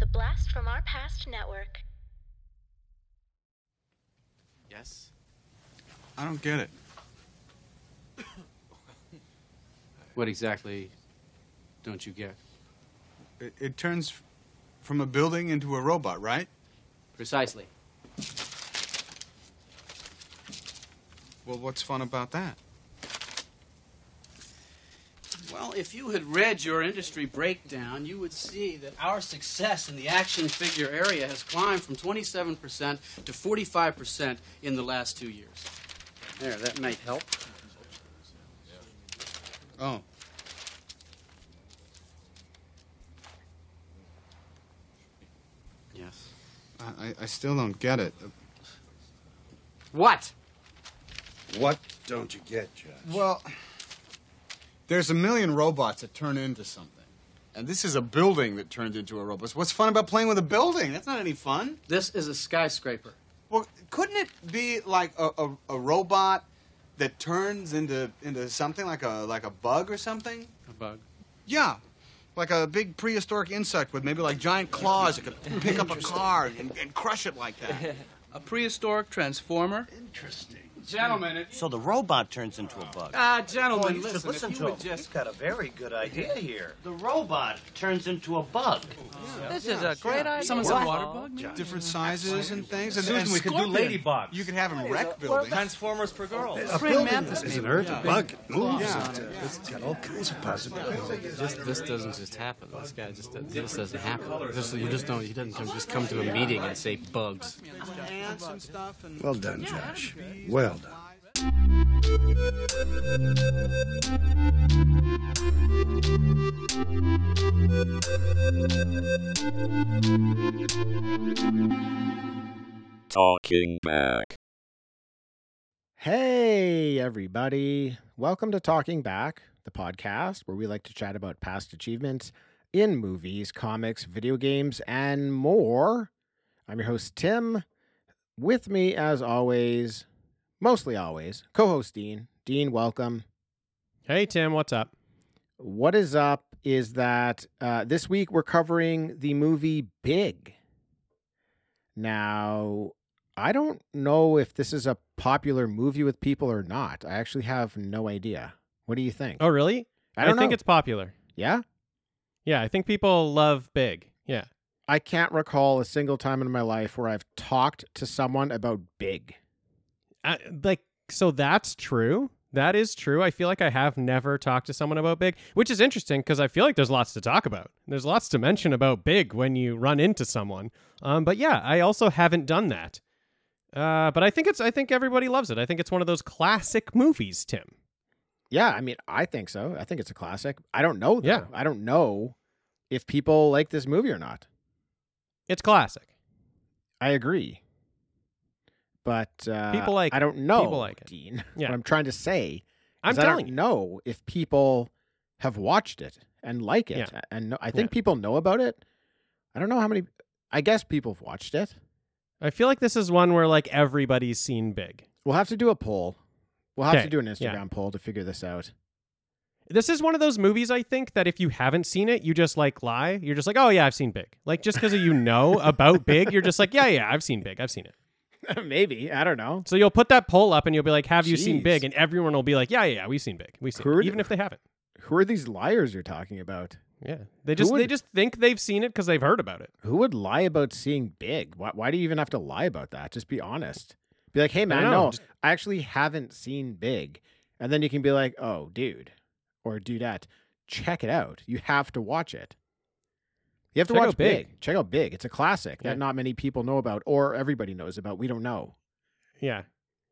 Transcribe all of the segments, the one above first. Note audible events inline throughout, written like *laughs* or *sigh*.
The Blast from Our Past Network. Yes? I don't get it. What exactly don't you get? It, it turns from a building into a robot, right? Precisely. Well, what's fun about that? Well, if you had read your industry breakdown, you would see that our success in the action figure area has climbed from 27% to 45% in the last two years. There, that might help. Oh. Yes. I, I- I still don't get it. What? What don't you get, Josh? Well, there's a million robots that turn into something. And this is a building that turned into a robot. What's fun about playing with a building? That's not any fun. This is a skyscraper. Well, couldn't it be like a, a, a robot that turns into into something like a like a bug or something? A bug. Yeah. Like a big prehistoric insect with maybe like giant claws that could pick up a car and, and crush it like that. *laughs* A prehistoric transformer? Interesting. Gentlemen, it, So the robot turns into a bug. ah, gentlemen, you listen, listen if to you him. just He's got a very good idea here. The robot turns into a bug. This is a great idea. Someone's What? a water bug, Different sizes and things. And, Susan, and we could do ladybugs. You could have them wreck buildings. Transformers for girls. A building is an earth, a bug, it moves. It, uh, it's got all kinds of possibilities. This, this doesn't just happen. This guy just this doesn't happen. This, you just don't. He doesn't come, just come to a meeting and say bugs. Ants and stuff. And Well done, Josh. Well done. Talking back. Hey, everybody. Welcome to Talking Back, the podcast where we like to chat about past achievements in movies, comics, video games, and more. I'm your host, Tim. With me, as always, mostly always, co host Dean. Dean, welcome. Hey Tim, what's up? What is up is that uh, this week we're covering the movie Big. Now, I don't know if this is a popular movie with people or not. I actually have no idea. What do you think? Oh, really? I don't think know. it's popular. Yeah? Yeah, I think people love Big. Yeah. I can't recall a single time in my life where I've talked to someone about Big. I, like, so that's true. That is true. I feel like I have never talked to someone about Big, which is interesting because I feel like there's lots to talk about. There's lots to mention about Big when you run into someone. Um, but yeah, I also haven't done that. Uh, but I think it's. I think everybody loves it. I think it's one of those classic movies, Tim. Yeah, I mean, I think so. I think it's a classic. I don't know, though. Yeah. I don't know if people like this movie or not. It's classic. I agree. But uh, People like I don't know, People like it. Dean. *laughs* Yeah. What I'm trying to say I'm is I don't know if people have watched it and like it. Yeah. And no, I think Yeah. people know about it. I don't know how many. I guess people have watched it. I feel like this is one where like everybody's seen Big. We'll have to do a poll. We'll have Okay, to do an Instagram yeah. poll to figure this out. This is one of those movies I think that if you haven't seen it, you just like lie. You're just like, oh yeah, I've seen Big. Like just because you know about Big, you're just like, yeah, yeah, I've seen Big. I've seen it. *laughs* Maybe I don't know. So you'll put that poll up and you'll be like, have you seen Big? And everyone will be like, yeah, yeah, yeah we've seen Big. We've seen it, even if they haven't. Who are these liars you're talking about? Yeah, they just they just think they've seen it because they've heard about it. Who would lie about seeing Big? Why, why do you even have to lie about that? Just be honest. Be like, hey man, know, no, just- I actually haven't seen Big, and then you can be like, oh, dude, or dudette, check it out. You have to watch it. You have to Check watch out Big. Check out Big. It's a classic Yeah. that not many people know about, or everybody knows about. We don't know. Yeah,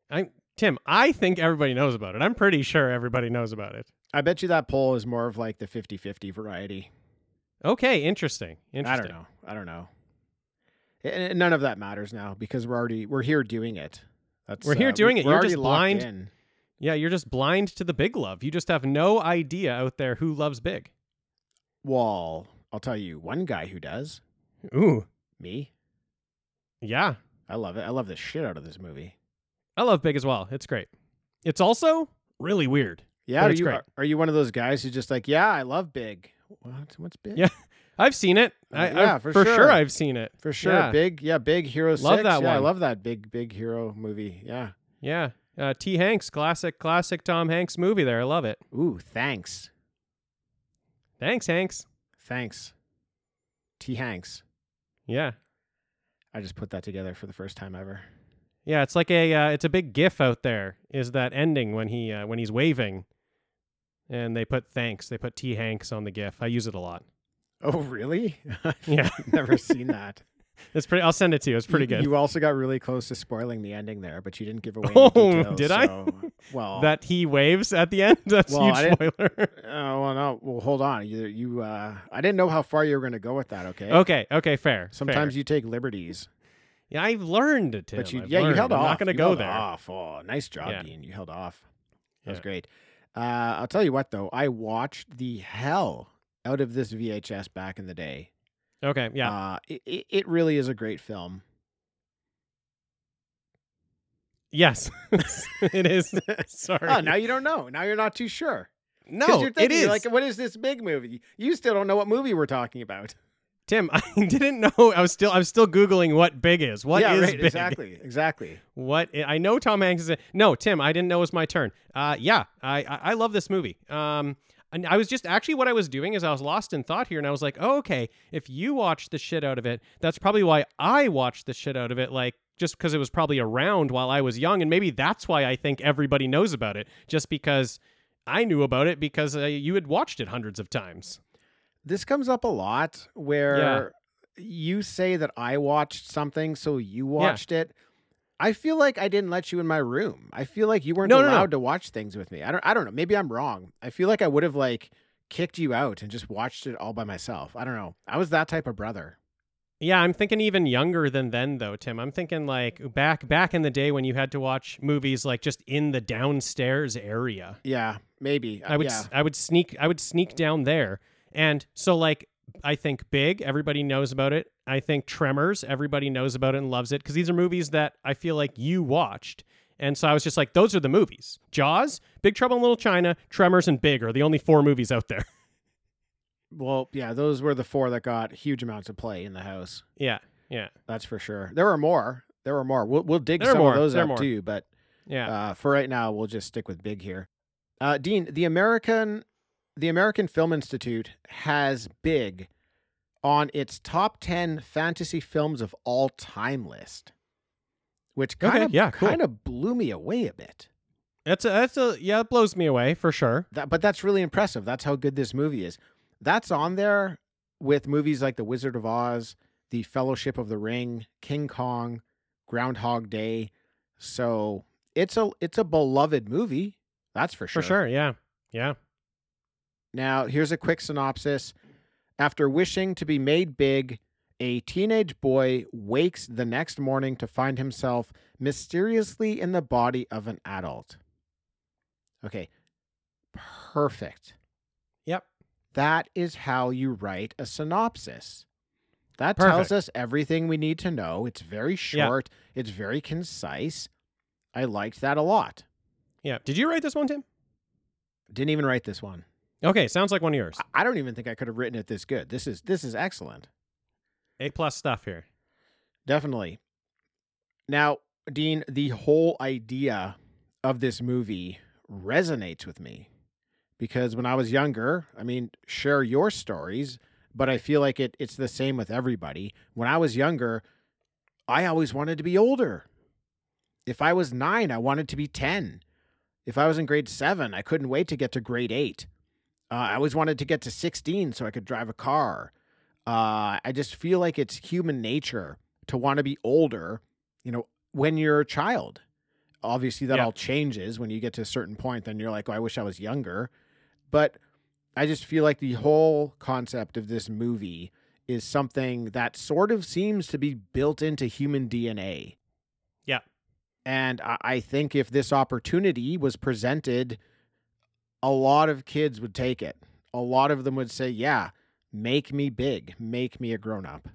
I Tim, I think everybody knows about it. I'm pretty sure everybody knows about it. I bet you that poll is more of like the 50-50 variety. Okay, interesting. Interesting. I don't know. I don't know. And- none of that matters now because we're already we're here doing it. That's We're here uh, doing we- it. You're already just blind. in. Yeah, you're just blind to the big love. You just have no idea out there who loves Big. Well, I'll tell you one guy who does. Ooh, Me. yeah. I love it. I love the shit out of this movie. I love Big as well. It's great. It's also really weird. Yeah, are it's you great. are, you one of those guys who's just like, yeah, I love Big. What? What's Big? Yeah. *laughs* I've seen it. I, Yeah, I've- for for sure. I've seen it For sure. Yeah. Big, yeah, big hero Love six. that yeah, I love that big, big hero movie. Yeah. Yeah. Uh, T. Hanks, classic, classic Tom Hanks movie. There, I love it. Ooh, thanks. Thanks, Hanks. Thanks. T. Hanks. Yeah, I just put that together for the first time ever. yeah. It's like a, uh, it's a big GIF out there. Is that ending when he, uh, when he's waving, and they put thanks. They put T. Hanks on the GIF. I use it a lot. Oh, really? *laughs* Yeah. Never seen that. *laughs* It's pretty. I'll send it to you. It's pretty You- good. You also got really close to spoiling the ending there, but you didn't give away. Oh, details, did I? so- well, *laughs* that he waves at the end. *laughs* That's Well, huge spoiler. *laughs* Oh well, no. Well, hold on. You, you uh, I didn't know how far you were going to go with that. Okay. okay. Okay. Fair. Sometimes fair. you take liberties, Yeah, I've learned. Tim. but you, I've yeah, you learned. held I'm off. Not going to go held there. Off. Oh, nice job, Yeah. Dean. You held off. That was great. Uh, I'll tell you what, though. I watched the hell out of this VHS back in the day. Okay. Yeah. Uh, it, it, it really is a great film. yes. *laughs* it is. *laughs* *laughs* Sorry. Oh, now you don't know. Now you're not too sure. no, you're thinking, is. you're like, what is this big movie? You still don't know what movie we're talking about. Tim, I didn't know. I was still. I'm still googling what big is. What is yeah, right, big? exactly, exactly. What I I know Tom Hanks is. A, no, Tim, I didn't know it was my turn. Uh, yeah, I I, I love this movie. Um, and I was just actually what I was doing is I was lost in thought here, and I was like, oh, okay, if you watched the shit out of it, that's probably why I watched the shit out of it. Like just because it was probably around while I was young, and maybe that's why I think everybody knows about it, just because I knew about it because uh, you had watched it hundreds of times. This comes up a lot where you say that I watched something, so you watched it. I feel like I didn't let you in my room. I feel like you weren't No, no, no. allowed to watch things with me. I don't. I don't know. Maybe I'm wrong. I feel like I would have like kicked you out and just watched it all by myself. I don't know. I was that type of brother. Yeah, I'm thinking even younger than then though, Tim. I'm thinking like back back in the day when you had to watch movies like just in the downstairs area. Yeah, maybe. I would Yeah. I would sneak I would sneak down there. And so like I think Big, everybody knows about it. I think Tremors, everybody knows about it and loves it because these are movies that I feel like you watched. And so I was just like, those are the movies. Jaws, Big Trouble in Little China, Tremors, and Big are the only four movies out there. *laughs* Well, yeah, those were the four that got huge amounts of play in the house. yeah, yeah, That's for sure. There were more. There were more. We'll we'll dig There some more. of those There up more. too, but yeah. Uh, for right now, we'll just stick with big here. Uh, Dean, the American, the American Film Institute has Big on its top ten fantasy films of all time list, which kind Okay, of yeah, cool. kind of blew me away a bit. That's a, that's a yeah, it blows me away for sure. That, but that's really impressive. That's how good this movie is. That's on there with movies like The Wizard of Oz, The Fellowship of the Ring, King Kong, Groundhog Day. So it's a it's a beloved movie. That's for sure. For sure, yeah. Yeah. Now, here's a quick synopsis. After wishing to be made big, a teenage boy wakes the next morning to find himself mysteriously in the body of an adult. Okay. Perfect. Yep. That is how you write a synopsis. That tells us everything we need to know. It's very short, it's very concise. I liked that a lot. Yeah. Did you write this one, Tim? Didn't even write this one. Okay, sounds like one of yours. I- don't even think I could have written it this good. This is this is excellent. A plus stuff here. Definitely. Now, Dean, the whole idea of this movie resonates with me because when I was younger, I mean, share your stories, but I feel like it it's the same with everybody. When I was younger, I always wanted to be older. If I was 9, I wanted to be 10. If I was in grade 7, I couldn't wait to get to grade 8. Uh, I always wanted to get to 16 so I could drive a car. Uh, I just feel like it's human nature to want to be older, you know, when you're a child. Obviously, that Yeah. all changes when you get to a certain point. Then you're like, oh, I wish I was younger. But I just feel like the whole concept of this movie is something that sort of seems to be built into human DNA. Yeah. And I, I think if this opportunity was presented, a lot of kids would take it. A lot of them would say, yeah, make me big, make me a grown up.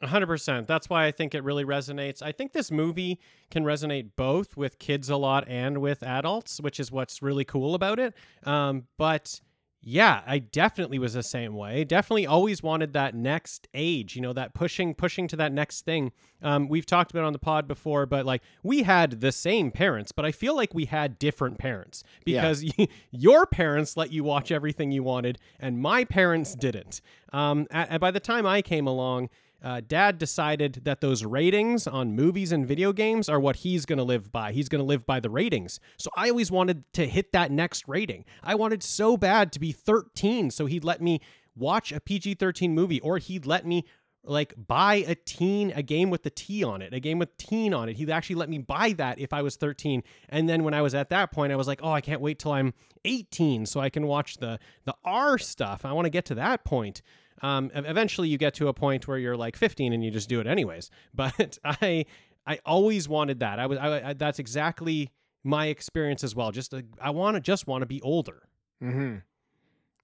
A hundred percent. That's why I think it really resonates. I think this movie can resonate both with kids a lot and with adults, which is what's really cool about it. Um, but Yeah, I definitely was the same way. Definitely always wanted that next age, you know, that pushing, pushing to that next thing. Um, we've talked about it on the pod before, but like we had the same parents, but I feel like we had different parents Yeah. because *laughs* your parents let you watch everything you wanted, and my parents didn't. Um, and by the time I came along, uh, dad decided that those ratings on movies and video games are what he's going to live by. He's going to live by the ratings. So I always wanted to hit that next rating. I wanted so bad to be 13, so he'd let me watch a PG 13 movie, or he'd let me like buy a teen a game with the T on it, a game with teen on it. He'd actually let me buy that if I was 13. And then when I was at that point, I was like, "Oh, I can't wait till I'm 18 so I can watch the the R stuff. I want to get to that point." Um, eventually, you get to a point where you're like 15 and you just do it anyways. *laughs* But I, I always wanted that. I was, I, I, that's exactly my experience as well. Just, uh, I want to just want to be older. Mm-hmm.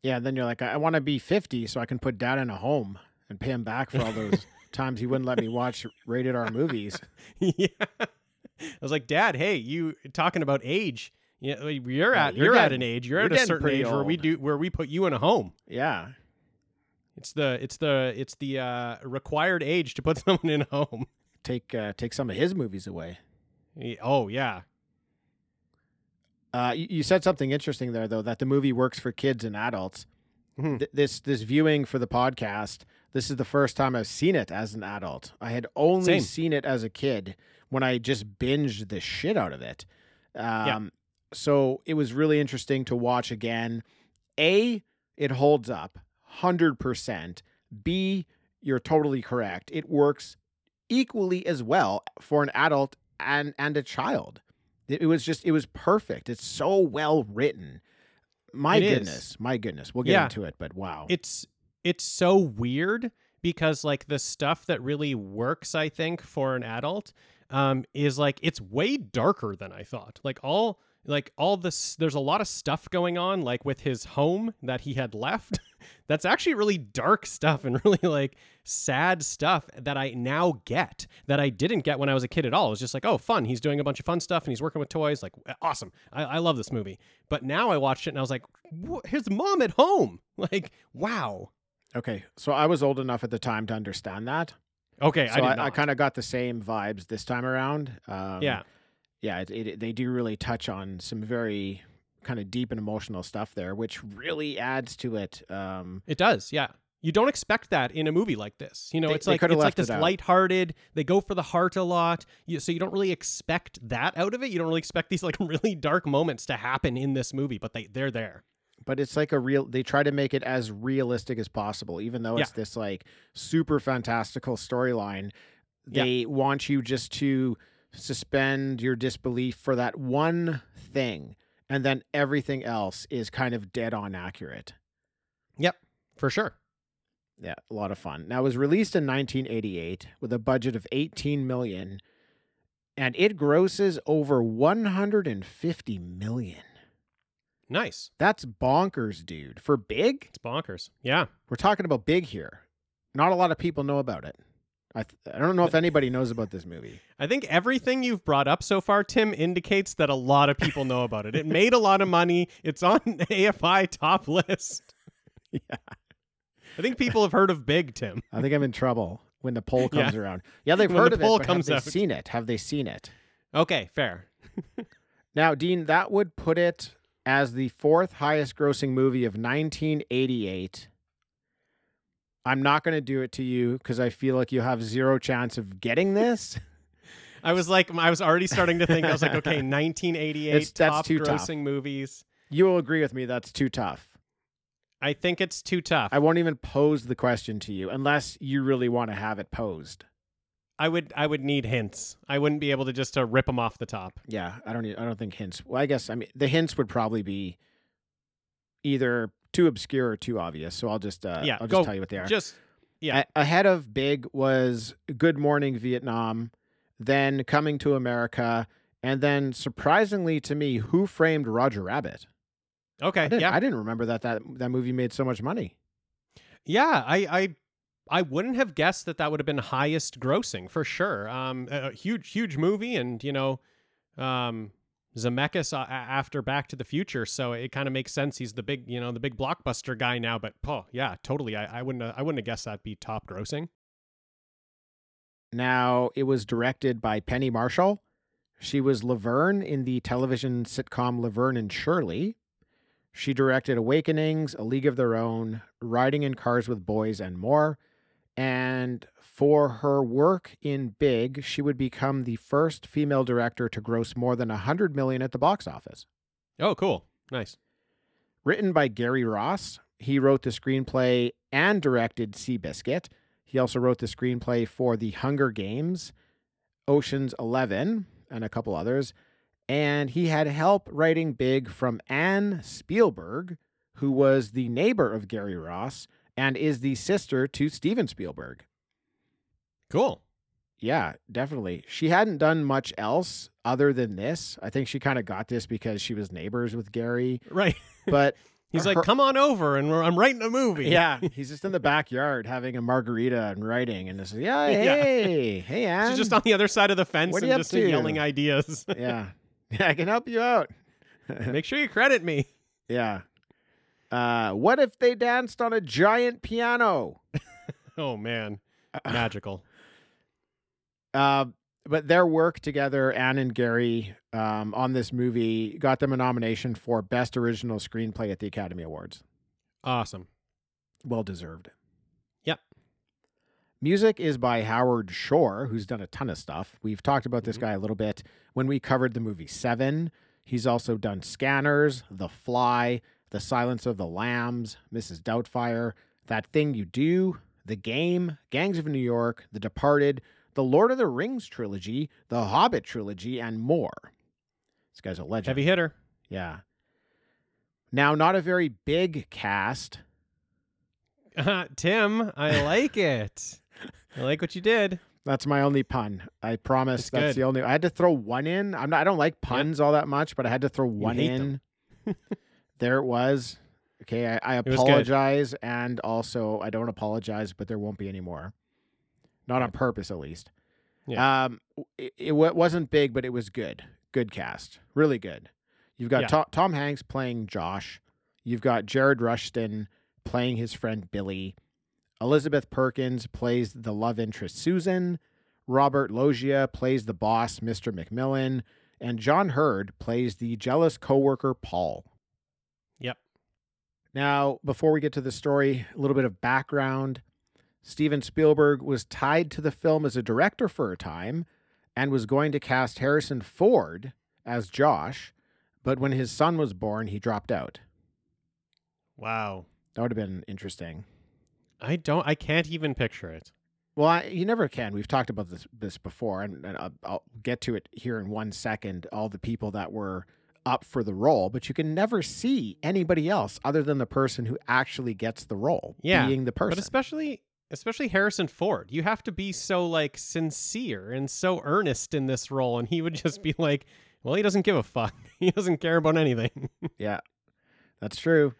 Yeah, then you're like, I, want to be 50 so I can put dad in a home and pay him back for all those *laughs* times he wouldn't let me watch rated R movies. *laughs* yeah. I was like, Dad, hey, you talking about age? Yeah, you're at you're you're, at an age. You're, you're at a certain age where we do where we put you in a home. Yeah. It's the it's the it's the uh, required age to put *laughs* someone in a home. Take uh, take some of his movies away. Yeah, Oh yeah, Uh, you, you said something interesting there, though, that the movie works for kids and adults. Mhm. Th- this this viewing for the podcast, this is the first time I've seen it as an adult. I had only Same. seen it as a kid when I just binged the shit out of it. Um, So it was really interesting to watch again. A, it holds up 100%. B, you're totally correct. It works equally as well for an adult and, and a child. It, was just, it was perfect. It's so well written. My It is. goodness. My goodness. We'll get Yeah. into it, but wow. it's it's so weird because like the stuff that really works, I think, for an adult, um, is like it's way darker than I thought. Like all like all this there's a lot of stuff going on like with his home that he had left *laughs* that's actually really dark stuff and *laughs* really like sad stuff that i now get that i didn't get when i was a kid at all it was just like oh fun he's doing a bunch of fun stuff and he's working with toys like awesome i, I love this movie but now i watched it and i was like his mom at home *laughs* like wow okay. So I was old enough at the time to understand that. okay So i I, I kind of got the same vibes this time around. Um, yeah yeah, it, it, they do really touch on some very kind of deep and emotional stuff there, which really adds to it. Um, It does, yeah. You don't expect that in a movie like this. You know, They- it's like it's like this it lighthearted. They go for the heart a lot. You, so you don't really expect that out of it. You don't really expect these like *laughs* really dark moments to happen in this movie, but they they're there. but it's like a real. They try to make it as realistic as possible, even though it's this like super fantastical storyline. Yeah. They want you just to suspend your disbelief for that one thing, and then everything else is kind of dead on accurate. Yep, for sure. Yeah, a lot of fun. Now it was released in 1988 with a budget of 18 million and it grosses over 150 million. Nice. That's bonkers, dude. For big? It's bonkers. Yeah. We're talking about big here. Not a lot of people know about it. I th- I don't know if anybody knows about this movie. I think everything you've brought up so far, Tim, indicates that a lot of people know about it. It made a lot of money. It's on *laughs* AFI top list. *laughs* Yeah. I think people have heard of Big Tim. I think I'm in trouble when the poll Yeah. comes around. Yeah, they've When heard the of poll it, comes have out. they seen it? Have they seen it? Okay, fair. *laughs* Now, Dean, that would put it as the fourth highest grossing movie of 1988. I'm not going to do it to you because I feel like you have zero chance of getting this. I was like, I was already starting to think. I was like, okay, *laughs* 1988 It's- that's top too tough. movies. You will agree with me that's too tough. I think it's too tough. I won't even pose the question to you unless you really want to have it posed. I would, I would need hints. I wouldn't be able to just to rip them off the top. Yeah, I don't. need, I don't think hints. Well, I guess I mean the hints would probably be either too obscure or too obvious. So I'll just uh, yeah, I'll just go, tell you what they are. Just yeah. A- ahead of Big was Good Morning Vietnam, then Coming to America, and then surprisingly to me, Who Framed Roger Rabbit? okay, I didn't, yeah, I didn't remember that that that movie made so much money. yeah. I, I, I wouldn't have guessed that that would have been highest grossing for sure. Um, a, a huge, huge movie, and you know, um, Zemeckis uh, a- after Back to the Future, so it kind of makes sense. He's the big, you know, the big blockbuster guy now. But oh yeah, totally. I, I wouldn't have, I wouldn't have guessed that'd be top grossing. Now, it was directed by Penny Marshall. She was Laverne in the television sitcom Laverne and Shirley. She directed Awakenings, A League of Their Own, Riding in Cars with Boys, and more. And for her work in Big, she would become the first female director to gross more than 100 million at the box office. Oh, cool, nice. Written by Gary Ross, he wrote the screenplay and directed Seabiscuit. He also wrote the screenplay for The Hunger Games, Ocean's 11, and a couple others. And he had help writing Big from Anne Spielberg, who was the neighbor of Gary Ross and is the sister to Steven Spielberg. Cool. Yeah, definitely. She hadn't done much else other than this. I think she kind of got this because she was neighbors with Gary. Right. *laughs* But He's like, come on over, and we're, I'm writing a movie. Yeah, *laughs* he's just in the backyard having a margarita and writing, and this is yeah, Yeah. hey, hey, Anne. She's just on the other side of the fence What and just yelling ideas. *laughs* yeah, yeah, I can help you out. Make sure you credit me. yeah. Uh, what if they danced on a giant piano? Oh man, magical. Uh, but their work together, Anne and Gary, um, on this movie got them a nomination for Best Original Screenplay at the Academy Awards. Awesome. Well deserved. Yep. Music is by Howard Shore, who's done a ton of stuff. We've talked about this Mhm. guy a little bit when we covered the movie Seven. He's also done Scanners, The Fly, The Silence of the Lambs, Mrs. Doubtfire, That Thing You Do, The Game, Gangs of New York, The Departed, The Lord of the Rings trilogy, The Hobbit trilogy, and more. This guy's a legend. Heavy hitter. Yeah. Now, not a very big cast. *laughs* Tim, I like it. *laughs* I like what you did. That's my only pun. I promise It's that's good. the only. I had to throw one in. I'm not. I don't like puns all that much, but I had to throw one in. *laughs* there it was. Okay, I, I apologize, and also I don't apologize, but there won't be any more. Not on purpose, at least. Yeah. Um, it, it wasn't big, but it was good. Good cast, really good. You've got Yeah. To- Tom Hanks playing Josh. You've got Jared Rushton playing his friend Billy. Elizabeth Perkins plays the love interest Susan. Robert Loggia plays the boss, Mr. MacMillan. And John Heard plays the jealous coworker, Paul. Yep. Now, before we get to the story, a little bit of background. Steven Spielberg was tied to the film as a director for a time and was going to cast Harrison Ford as Josh, but when his son was born, he dropped out. Wow. That would have been interesting. I don't. I can't even picture it. Well, I, you never can. We've talked about this this before, and, and I'll, I'll get to it here in one second. All the people that were up for the role, but you can never see anybody else other than the person who actually gets the role, Yeah, being the person. But especially, especially Harrison Ford, you have to be so like sincere and so earnest in this role, and he would just be like, "Well, he doesn't give a fuck. *laughs* He doesn't care about anything." *laughs* Yeah, that's true.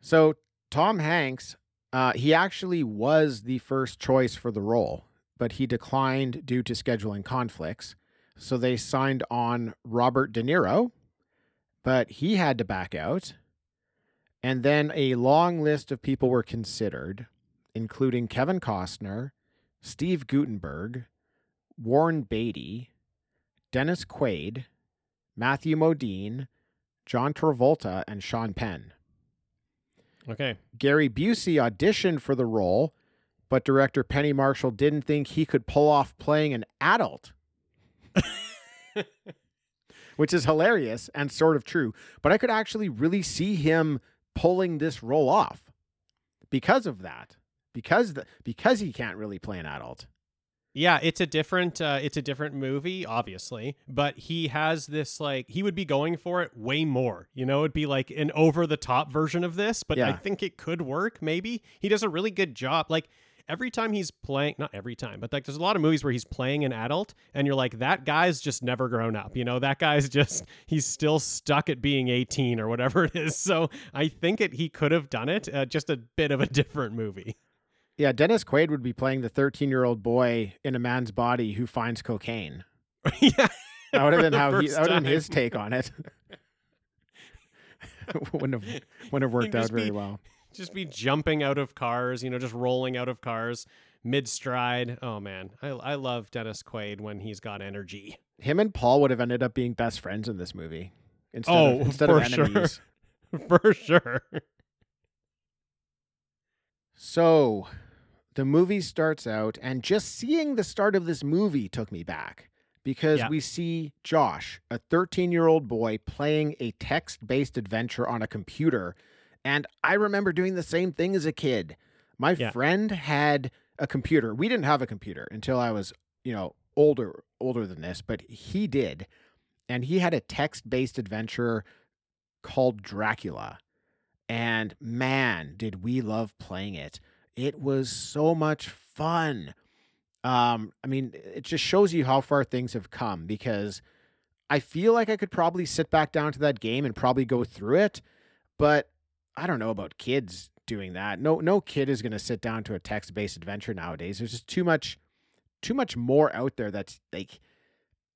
So Tom Hanks, uh, he actually was the first choice for the role, but he declined due to scheduling conflicts. So they signed on Robert De Niro, but he had to back out. And then a long list of people were considered, including Kevin Costner, Steve Guttenberg, Warren Beatty, Dennis Quaid, Matthew Modine, John Travolta, and Sean Penn. okay. Gary Busey auditioned for the role, but director Penny Marshall didn't think he could pull off playing an adult. *laughs* Which is hilarious and sort of true. But I could actually really see him pulling this role off because of that. Because the, because he can't really play an adult. Yeah, it's a different uh, it's a different movie, obviously, but he has this like he would be going for it way more. You know, it'd be like an over the top version of this, but I think it could work. Maybe he does a really good job. Like every time he's playing, not every time, but like there's a lot of movies where he's playing an adult, and you're like, that guy's just never grown up. You know, that guy's just *laughs* he's still stuck at being 18 or whatever it is. *laughs* So I think it he could have done it, uh, just a bit of a *laughs* different movie. Yeah, Dennis Quaid would be playing the 13 year old boy in a man's body who finds cocaine. *laughs* yeah. That would have been *laughs* how he. That would have been his take on it. *laughs* wouldn't have wouldn't have worked out very be- well. just be jumping out of cars, you know, just rolling out of cars mid stride. Oh man, I I love Dennis Quaid when he's got energy. Him and Paul would have ended up being best friends in this movie instead Oh, of instead for of sure. enemies. For sure. So, the movie starts out, and just seeing the start of this movie took me back because Yeah. we see Josh, a 13 year old boy, playing a text based adventure on a computer. And I remember doing the same thing as a kid. My Yeah. friend had a computer. We didn't have a computer until I was, you know, older older than this, but he did. And he had a text based adventure called Dracula. And man, did we love playing it. It was so much fun. Um, I mean, it just shows you how far things have come because I feel like I could probably sit back down to that game and probably go through it, but I don't know about kids doing that. No no kid is going to sit down to a text-based adventure nowadays. There's just too much too much more out there that's like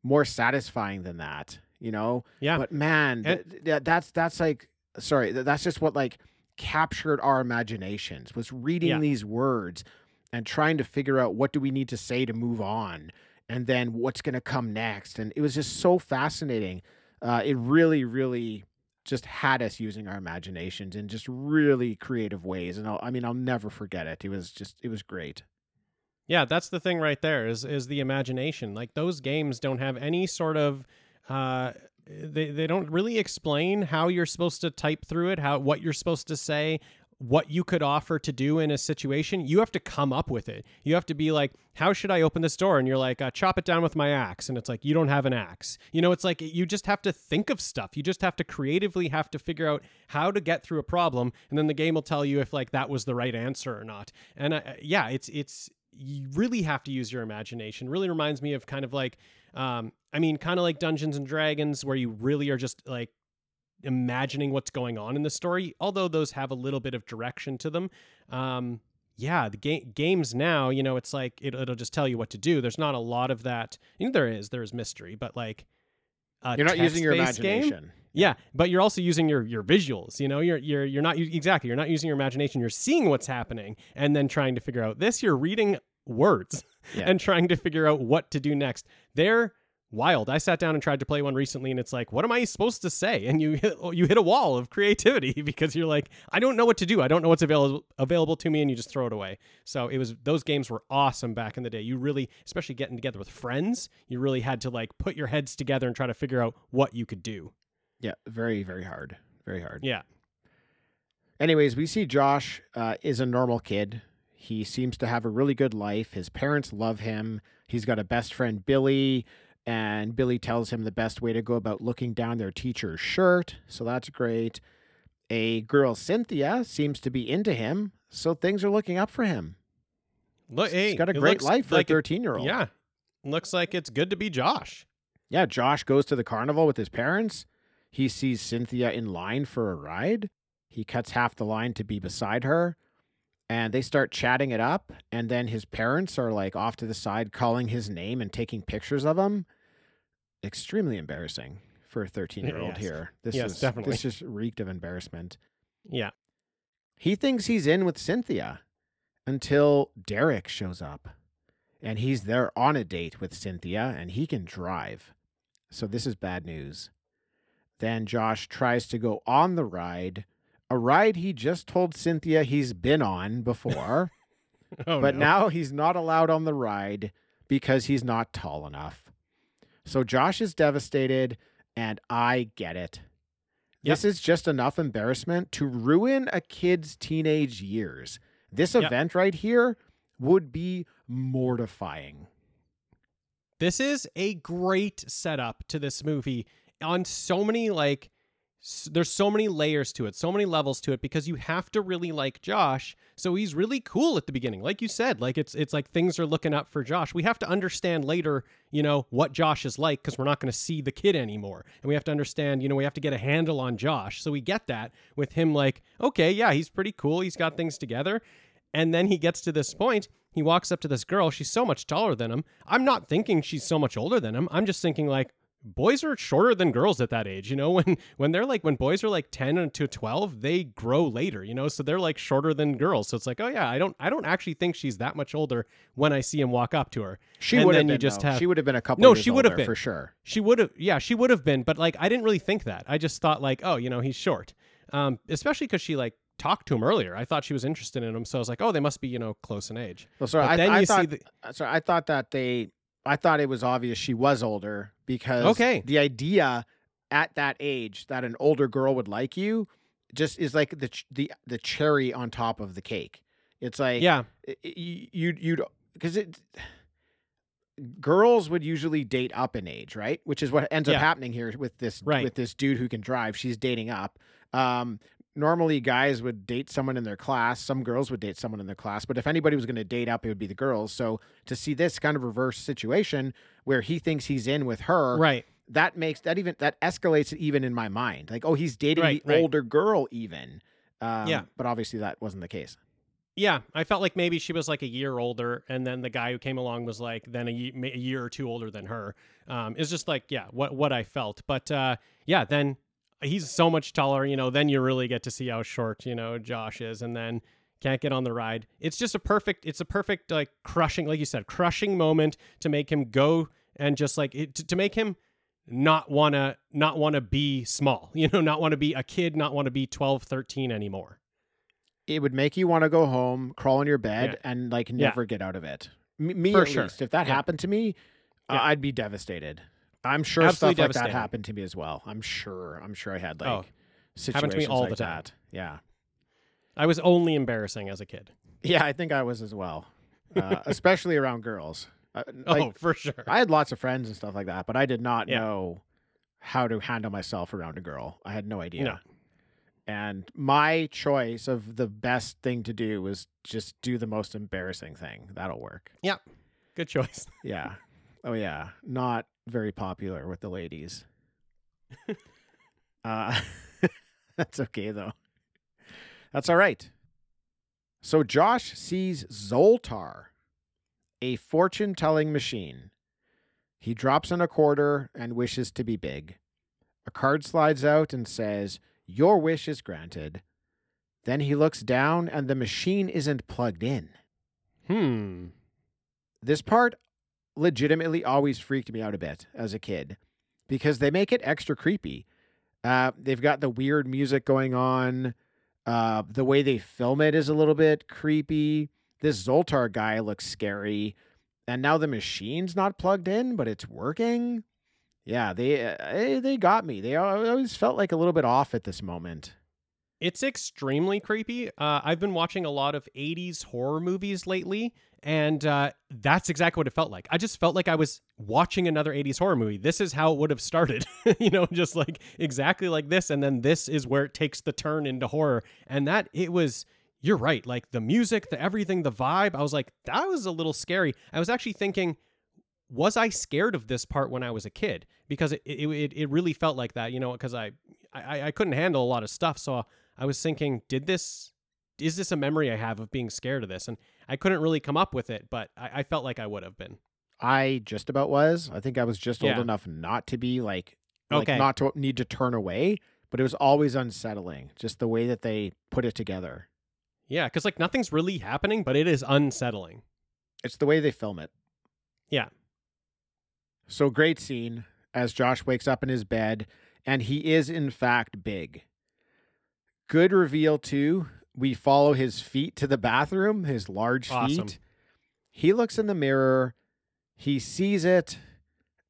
more satisfying than that, you know? Yeah. But man, And- th- th- that's that's like sorry, th- that's just what like captured our imaginations was reading Yeah. these words and trying to figure out what do we need to say to move on and then what's going to come next and it was just so fascinating uh, it really really just had us using our imaginations in just really creative ways and I'll, i mean i'll never forget it it was just it was great Yeah, that's the thing right there is is the imagination. Like those games don't have any sort of uh they they don't really explain how you're supposed to type through it, how what you're supposed to say, what you could offer to do in a situation. You have to come up with it. You have to be like, "How should I open this door?" and you're like, uh, "Chop it down with my axe. And it's like, "You don't have an axe. You know, it's like you just have to think of stuff. You just have to creatively have to figure out how to get through a problem, and then the game will tell you if like that was the right answer or not. And uh, yeah, it's it's you really have to use your imagination. Really reminds me of kind of like, um, I mean, kind of like Dungeons and Dragons, where you really are just like imagining what's going on in the story. Although those have a little bit of direction to them. Um, yeah, the ga- games now, you know, it's like it, it'll just tell you what to do. There's not a lot of that. You know, there is, there is mystery, but like, you're not using your text-based game- imagination yeah, but you're also using your your visuals. You know, you're you're you're not exactly. You're not using your imagination. You're seeing what's happening and then trying to figure out this. You're reading words *laughs* Yeah. and trying to figure out what to do next. They're wild. I sat down and tried to play one recently, and it's like, what am I supposed to say? And you hit, you hit a wall of creativity *laughs* because you're like, I don't know what to do. I don't know what's available available to me, and you just throw it away. So it was those games were awesome back in the day. You really, especially getting together with friends, you really had to like put your heads together and try to figure out what you could do. Yeah very very hard very hard Yeah. Anyways, we see Josh uh, is a normal kid. He seems to have a really good life. His parents love him. He's got a best friend, Billy, and Billy tells him the best way to go about looking down their teacher's shirt. So that's great. A girl, Cynthia, seems to be into him. So things are looking up for him. Look, hey, He's got a great life for like a 13 year old. Yeah, looks like it's good to be Josh. Yeah, Josh goes to the carnival with his parents. He sees Cynthia in line for a ride. He cuts half the line to be beside her. And they start chatting it up. And then his parents are like off to the side calling his name and taking pictures of him. Extremely embarrassing for a 13 year old Yes. here. This Yes, is definitely. this just reeked of embarrassment. Yeah, He thinks he's in with Cynthia until Derek shows up. And he's there on a date with Cynthia and he can drive. So this is bad news. Then Josh tries to go on the ride, a ride he just told Cynthia he's been on before, *laughs* oh, but no. now he's not allowed on the ride because he's not tall enough. So Josh is devastated and I get it. This is just enough embarrassment to ruin a kid's teenage years. This Yep. event right here would be mortifying. this is a great setup to this movie on so many like. There's so many layers to it, so many levels to it because you have to really like Josh. So he's really cool at the beginning. Like you said, like it's it's like things are looking up for Josh. We have to understand later, you know, what Josh is like because we're not going to see the kid anymore. And we have to understand, you know, we have to get a handle on Josh. So we get that with him like, okay, yeah, he's pretty cool. He's got things together. And then he gets to this point. He walks up to this girl. She's so much taller than him. I'm not thinking she's so much older than him. I'm just thinking like, boys are shorter than girls at that age. You know, *laughs* when when they're like when boys are like ten to twelve, they grow later. You know, so they're like shorter than girls. So it's like, oh yeah, I don't I don't actually think she's that much older when I see him walk up to her. She would have you just have She would have been a couple. No, years she would have been. for sure. She would have, yeah, she would have been, but like I didn't really think that. I just thought like, oh, you know, he's short. Um, especially because she like talked to him earlier. I thought she was interested in him, so I was like, oh, they must be you know close in age. Well, sorry, But I, then I you thought, see the uh, sorry, I thought that they, I thought it was obvious she was older because Okay. the idea at that age that an older girl would like you just is like the ch- the the cherry on top of the cake. It's like yeah, y- y- you'd you'd because it girls would usually date up in age, right? Which is what ends up happening here with this Right. with this dude who can drive. She's dating up. Um, normally, guys would date someone in their class. Some girls would date someone in their class. But if anybody was going to date up, it would be the girls. So to see this kind of reverse situation where he thinks he's in with her, right. that makes that even that escalates it even in my mind. Like, oh, he's dating Right, the right. older girl even. Um, Yeah. But obviously, that wasn't the case. Yeah, I felt like maybe she was like a year older, and then the guy who came along was like then a, ye- a year or two older than her. Um, it's just like yeah, what what I felt. But uh, yeah, then he's so much taller. You know, then you really get to see how short you know Josh is, and then can't get on the ride. It's just a perfect. It's a perfect like crushing, like you said, crushing moment to make him go and just like it, to, to make him not want to not want to be small *laughs* you know not want to be a kid not want to be 12 13 anymore it would make you want to go home, crawl in your bed, Yeah. and like Yeah. never get out of it. Me For at sure. least. If that Yeah. happened to me, uh, I'd be devastated. I'm sure Absolutely stuff like that happened to me as well. I'm sure. I'm sure I had like Oh, situations happened to me all like the time. that. Yeah. i was only embarrassing as a kid Yeah, I think I was as well, uh, *laughs* especially around girls. Uh, like, oh for sure I had lots of friends and stuff like that, but I did not Yeah. know how to handle myself around a girl. I had no idea. No. And my choice of the best thing to do was just do the most embarrassing thing. That'll work. Yeah. Good choice Yeah. Oh yeah. Not very popular with the ladies. *laughs* uh *laughs* that's okay though. That's all right. So Josh sees Zoltar, a fortune telling machine. He drops in a quarter and wishes to be big. A card slides out and says, Your wish is granted. Then he looks down and the machine isn't plugged in. hmm This part legitimately always freaked me out a bit as a kid because they make it extra creepy. Uh, they've got the weird music going on. Uh, the way they film it is a little bit creepy. This Zoltar guy looks scary. And now the machine's not plugged in, but it's working. Yeah, they uh, they got me. They always felt like a little bit off at this moment. it's extremely creepy uh, i've been watching a lot of 80s horror movies lately and uh, that's exactly what it felt like i just felt like i was watching another 80s horror movie this is how it would have started *laughs* you know just like exactly like this and then this is where it takes the turn into horror and that it was you're right like the music the everything the vibe i was like that was a little scary i was actually thinking was I scared of this part when I was a kid? Because it it, it, really felt like that, you know, because I, I I couldn't handle a lot of stuff. So I was thinking, did this is this a memory I have of being scared of this? And I couldn't really come up with it, but I, I felt like I would have been. I just about was. I think I was just Yeah. old enough not to be like, like Okay. not to need to turn away, but it was always unsettling. Just the way that they put it together. Yeah, because like nothing's really happening, but it is unsettling. It's the way they film it. Yeah. So great scene as Josh wakes up in his bed and he is in fact big. Good reveal too. We follow his feet to the bathroom, his large Awesome. feet. He looks in the mirror, he sees it,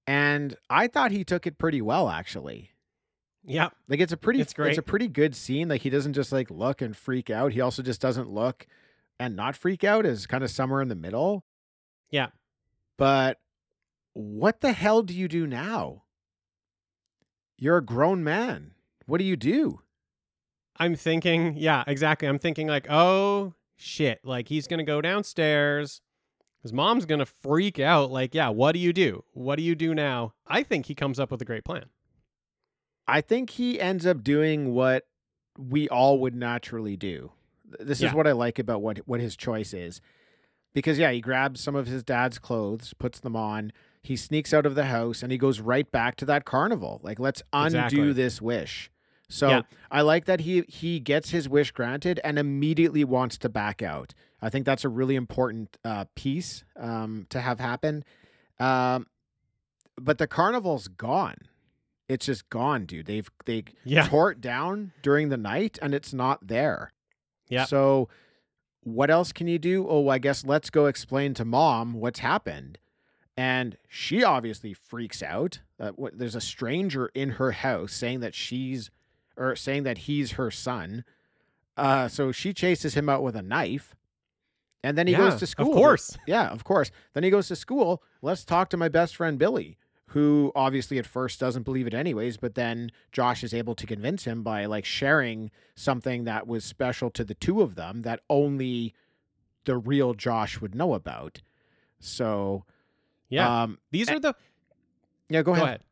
and I thought he took it pretty well actually. Yeah. Like it's a pretty It's great. a pretty good scene. Like he doesn't just like look and freak out. He also just doesn't look and not freak out is kind of somewhere in the middle. Yeah. But what the hell do you do now? You're a grown man. What do you do? I'm thinking, yeah, exactly. I'm thinking like, oh shit, like he's gonna go downstairs. His mom's gonna freak out. Like, yeah, what do you do? What do you do now? I think he comes up with a great plan. I think he ends up doing what we all would naturally do. This Yeah. is what I like about what what his choice is. Because yeah, he grabs some of his dad's clothes, puts them on, He sneaks out of the house and he goes right back to that carnival. Like, let's undo Exactly. this wish. So Yeah. I like that he he gets his wish granted and immediately wants to back out. I think that's a really important uh, piece um, to have happen. Um, but the carnival's gone. It's just gone, dude. They've they Yeah. tore it down during the night and it's not there. Yeah. So what else can you do? Oh, I guess let's go explain to mom what's happened. And she obviously freaks out. Uh, what, there's a stranger in her house saying that she's, or saying that he's her son. Uh, so she chases him out with a knife. And then he Yeah, goes to school. of course. *laughs* Yeah, of course. Then he goes to school. Let's talk to my best friend Billy, who obviously at first doesn't believe it anyways, but then Josh is able to convince him by like sharing something that was special to the two of them that only the real Josh would know about. So, Yeah. um, These are the yeah, go, Go ahead. ahead.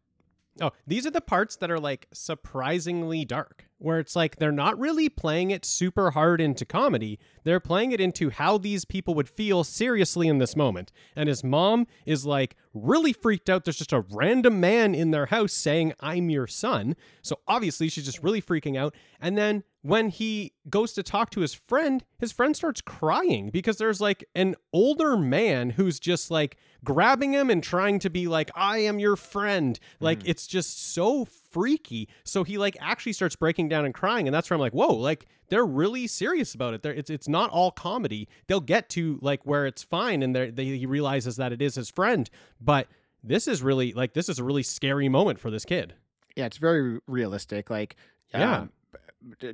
Oh, these are the parts that are like surprisingly dark, where it's like they're not really playing it super hard into comedy. They're playing it into how these people would feel seriously in this moment. And his mom is like really freaked out. There's just a random man in their house saying, I'm your son. So obviously she's just really freaking out. And then when he goes to talk to his friend, his friend starts crying because there's like an older man who's just like grabbing him and trying to be like, I am your friend. Like it's just so freaky. So he like actually starts breaking down and crying. And that's where I'm like, whoa, like they're really serious about it. They're, it's it's not all comedy. They'll get to like where it's fine and they're, he realizes that it is his friend. But this is really like this is a really scary moment for this kid. Yeah, it's very realistic. Like, Yeah. um,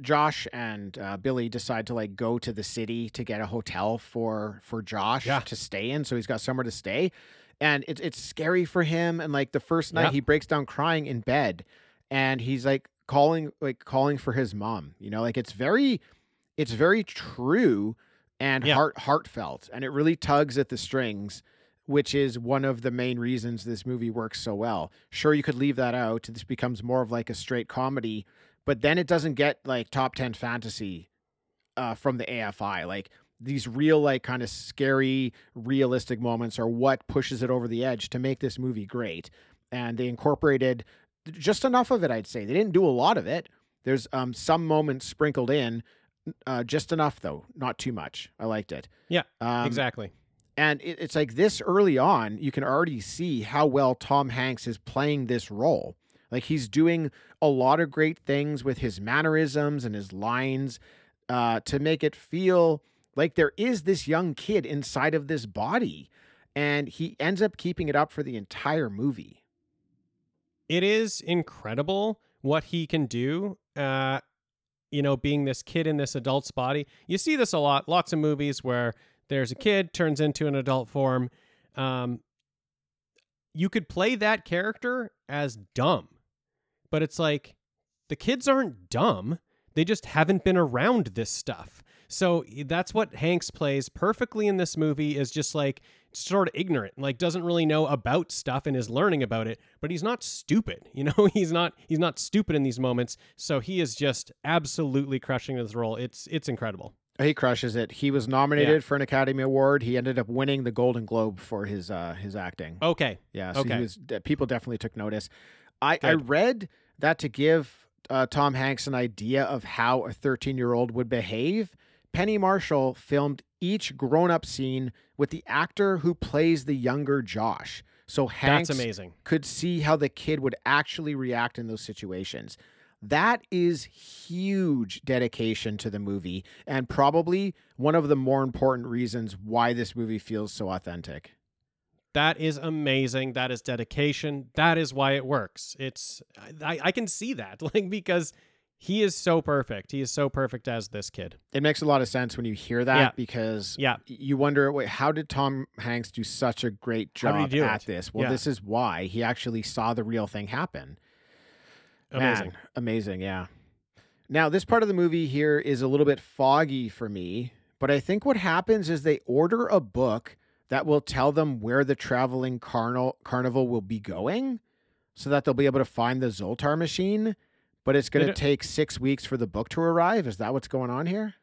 Josh and uh, Billy decide to like go to the city to get a hotel for for Josh Yeah. to stay in, so he's got somewhere to stay, and it's it's scary for him. And like the first night, Yep. he breaks down crying in bed, and he's like calling like calling for his mom. You know, like it's very it's very true and Yeah. heart heartfelt, and it really tugs at the strings. Which is one of the main reasons this movie works so well. Sure, you could leave that out. This becomes more of like a straight comedy, but then it doesn't get like top 10 fantasy uh, from the AFI. Like these real, like kind of scary, realistic moments are what pushes it over the edge to make this movie great. And they incorporated just enough of it, I'd say. They didn't do a lot of it. There's um, some moments sprinkled in, uh, just enough though, not too much. I liked it. Yeah, Um, exactly. and it, it's like this early on, you can already see how well Tom Hanks is playing this role. Like he's doing a lot of great things with his mannerisms and his lines uh, to make it feel like there is this young kid inside of this body. And he ends up keeping it up for the entire movie. it is incredible what he can do uh you know being this kid in this adult's body you see this a lot lots of movies where there's a kid turns into an adult form um you could play that character as dumb but it's like the kids aren't dumb they just haven't been around this stuff so that's what hanks plays perfectly in this movie is just like sort of ignorant like doesn't really know about stuff and is learning about it but he's not stupid *laughs* you know he's not he's not stupid in these moments so he is just absolutely crushing this role it's it's incredible He crushes it. He was nominated for an Academy Award. He ended up winning the Golden Globe for his uh, his acting. okay Yeah, so Okay. he was, people definitely took notice. I, I read that to give uh, Tom Hanks an idea of how a 13 year old would behave, Penny Marshall filmed each grown up scene with the actor who plays the younger Josh. So Hanks that's amazing could see how the kid would actually react in those situations. That is huge dedication to the movie and probably one of the more important reasons why this movie feels so authentic. That is amazing. That is dedication. That is why it works. It's I, I can see that *laughs* like because he is so perfect. He is so perfect as this kid. It makes a lot of sense when you hear that Yeah. because Yeah. you wonder wait, how did Tom Hanks do such a great job at it? this? Well, Yeah. this is why he actually saw the real thing happen. Amazing. Man, amazing, yeah. Now, this part of the movie here is a little bit foggy for me, but I think what happens is they order a book that will tell them where the traveling carnal carnival will be going so that they'll be able to find the Zoltar machine, but it's going to take 6 weeks for the book to arrive. Is that what's going on here?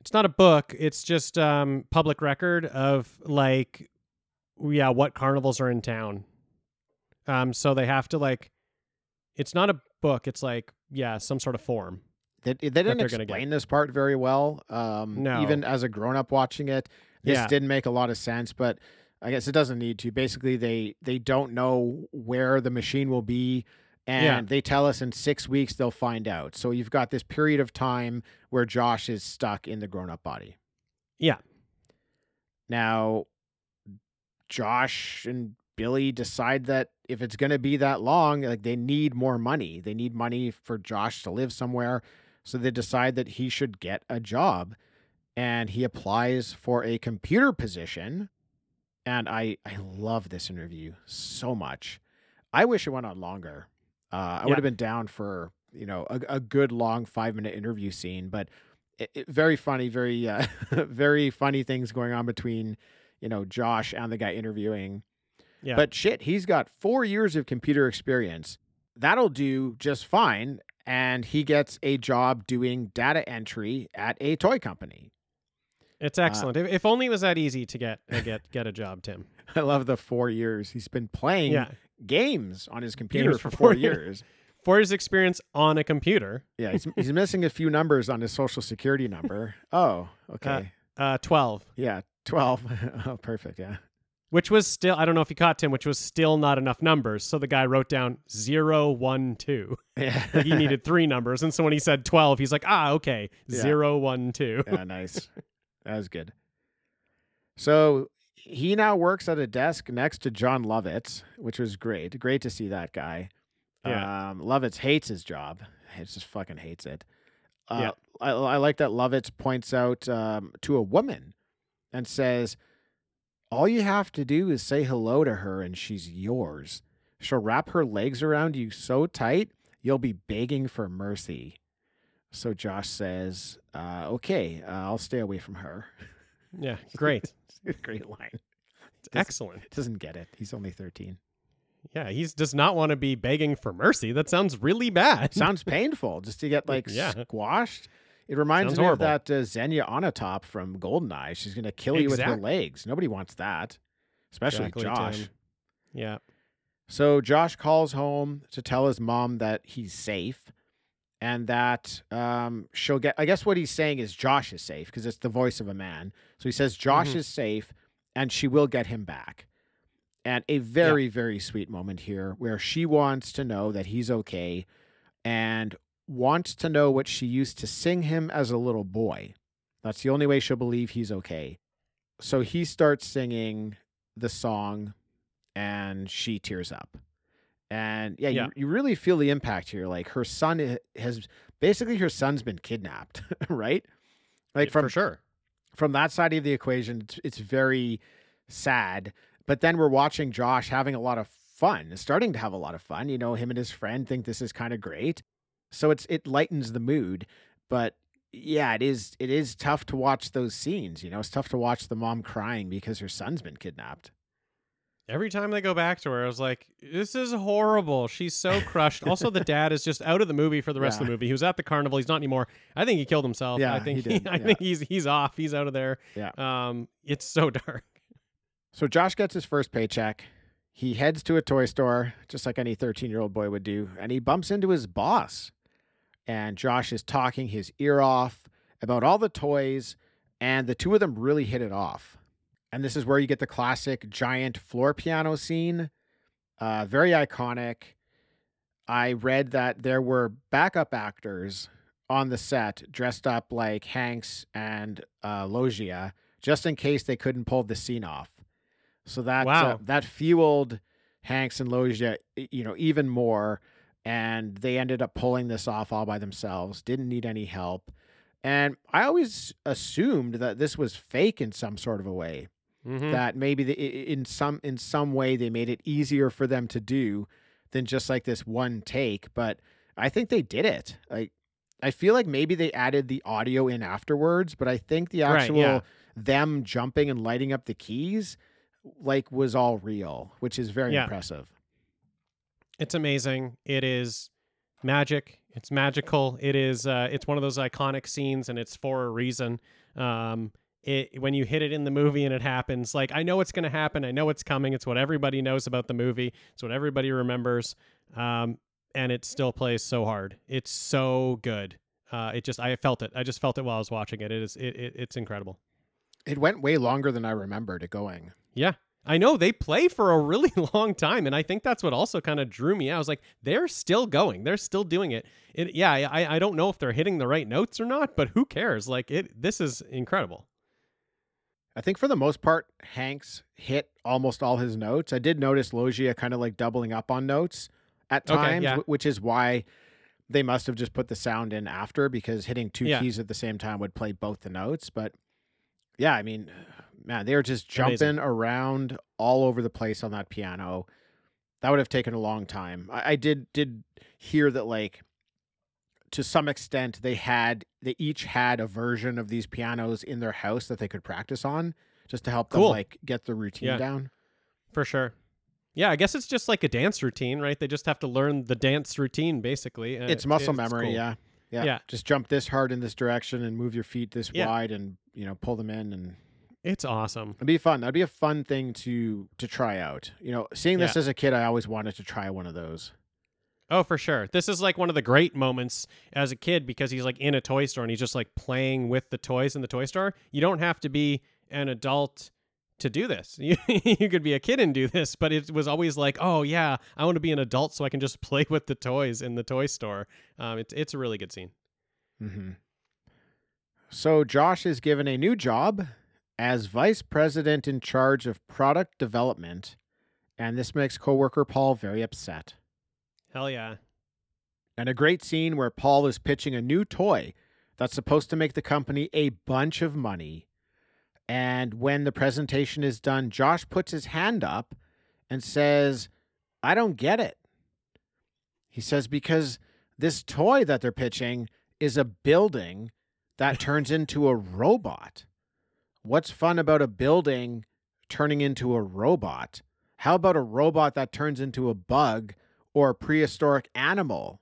It's not a book. It's just um public record of like yeah, what carnivals are in town. Um, so they have to like, it's not a book. It's like yeah, some sort of form. They, they didn't explain this part very well. Um, No. Even as a grown up watching it, this Yeah. didn't make a lot of sense, but I guess it doesn't need to. Basically, they they don't know where the machine will be, and Yeah. they tell us in six weeks they'll find out. So you've got this period of time where Josh is stuck in the grown up body. Yeah. Now, Josh and Billy decide that if it's going to be that long, like they need more money. They need money for Josh to live somewhere. So they decide that he should get a job. And he applies for a computer position. And I, I love this interview so much. I wish it went on longer. Uh, I Yeah. would have been down for, you know, a, a good long five minute interview scene, but it, it- very funny, very, uh, *laughs* very funny things going on between, you know, Josh and the guy interviewing. Yeah. But shit, he's got four years of computer experience. That'll do just fine. And he gets a job doing data entry at a toy company. It's excellent. if, if only it was that easy to get uh, get *laughs* get a job, Tim. I love the four years. He's been playing Yeah. games on his computer Games for four four years. years. For his experience on a computer, Yeah, he's, he's missing a few numbers on his social security number. *laughs* Oh, okay. uh, twelve, yeah, 12. *laughs* oh, perfect. Yeah. which was still I don't know if you caught Tim, which was still not enough numbers. So the guy wrote down zero, one, two. Yeah. Like he needed three numbers, and so when he said twelve, he's like, ah, okay, Yeah. zero, one, two. yeah, nice. That was good. So he now works at a desk next to Jon Lovitz, which was great. Great to see that guy. Yeah. Um, Lovitz hates his job. He just fucking hates it. Uh, Yeah. I, I like that Lovitz points out um, to a woman and says, All you have to do is say hello to her and she's yours. She'll wrap her legs around you so tight, you'll be begging for mercy. So Josh says, uh, Okay, uh, I'll stay away from her. Yeah, *laughs* great, *laughs* Great line. It's excellent. Doesn't get it. He's only 13. Yeah, he does not want to be begging for mercy. That sounds really bad. *laughs* Sounds painful just to get like Yeah. squashed. It reminds Sounds me horrible. of that uh, Xenia Onatop from Goldeneye. She's going to kill you with her legs. Nobody wants that, especially Exactly, Josh. Yeah, So Josh calls home to tell his mom that he's safe and that um, she'll get. I guess what he's saying is Josh is safe because it's the voice of a man. So he says Josh Mhm. is safe and she will get him back. And a very, very sweet moment here where she wants to know that he's okay and wants to know what she used to sing him as a little boy. That's the only way she'll believe he's okay. So he starts singing the song and she tears up. And yeah, Yeah. You, you really feel the impact here. Like her son has basically her son's been kidnapped, *laughs* right? Like from for sure. from that side of the equation, it's, it's very sad. But then we're watching Josh having a lot of fun, starting to have a lot of fun. You know, him and his friend think this is kind of great, so it's it lightens the mood. But yeah, it is it is tough to watch those scenes. You know, it's tough to watch the mom crying because her son's been kidnapped. Every time they go back to her, I was like, "This is horrible." She's so crushed. also, the dad is just out of the movie for the rest of the movie. He was at the carnival. He's not anymore. I think he killed himself. Yeah, I think he did, I yeah. think he's he's off. He's out of there. Yeah. Um, it's so *laughs* dark. So Josh gets his first paycheck. He heads to a toy store, just like any 13 year old boy would do, and he bumps into his boss. And Josh is talking his ear off about all the toys, and the two of them really hit it off. And this is where you get the classic giant floor piano scene. Uh, very iconic. I read that there were backup actors on the set dressed up like Hanks and uh, Loggia, just in case they couldn't pull the scene off. So that uh, that fueled Hanks and Loggia, you know, even more. And they ended up pulling this off all by themselves. Didn't need any help. And I always assumed that this was fake in some sort of a way. Mhm. That maybe the, in some in some way they made it easier for them to do than just like this one take. But I think they did it. Like I feel like maybe they added the audio in afterwards, but I think the Right, actual yeah. them jumping and lighting up the keys like was all real, which is very Yeah. impressive. It's amazing. It is magic. It's magical. It is. Uh, it's one of those iconic scenes, and it's for a reason. Um, it when you hit it in the movie and it happens. Like I know it's going to happen. I know it's coming. It's what everybody knows about the movie. It's what everybody remembers. Um, and it still plays so hard. It's so good. Uh, it just I felt it. I just felt it while I was watching it. It is it, it it's incredible. It went way longer than I remembered it going. Yeah. I know they play for a really *laughs* long time, and I think that's what also kind of drew me. I was like, they're still going, they're still doing it. it yeah, I, I don't know if they're hitting the right notes or not, but who cares? Like it, this is incredible. I think for the most part, Hanks hit almost all his notes. I did notice Loggia kind of like doubling up on notes at Okay, times, yeah. which is why they must have just put the sound in after because hitting two Yeah. keys at the same time would play both the notes. But yeah, I mean, man, they were just jumping Amazing. around all over the place on that piano. That would have taken a long time. I, I did did hear that like to some extent they had they each had a version of these pianos in their house that they could practice on just to help them like get the routine Yeah. down. For sure. Yeah, I guess it's just like a dance routine, right? They just have to learn the dance routine basically. it's it- muscle it's memory, cool. yeah. yeah. Yeah. Just jump this hard in this direction and move your feet this Yeah. wide and, you know, pull them in and It's awesome. it'd be fun. That'd be a fun thing to to try out. You know, seeing this as a kid, I always wanted to try one of those. Oh, for sure. This is like one of the great moments as a kid because he's like in a toy store and he's just like playing with the toys in the toy store. You don't have to be an adult to do this. *laughs* You, you could be a kid and do this, but it was always like, oh yeah, I want to be an adult so I can just *laughs* play with the toys in the toy store. Um, it's it's a really good scene. Mm-hmm. So Josh is given a new job as vice president in charge of product development, and this makes coworker Paul very upset. Hell yeah. And a great scene where Paul is pitching a new toy that's supposed to make the company a bunch of money. And when the presentation is done, Josh puts his hand up and says, I don't get it. He says, because this toy that they're pitching is a building that *laughs* turns into a robot. What's fun about a building turning into a robot? How about a robot that turns into a bug or a prehistoric animal?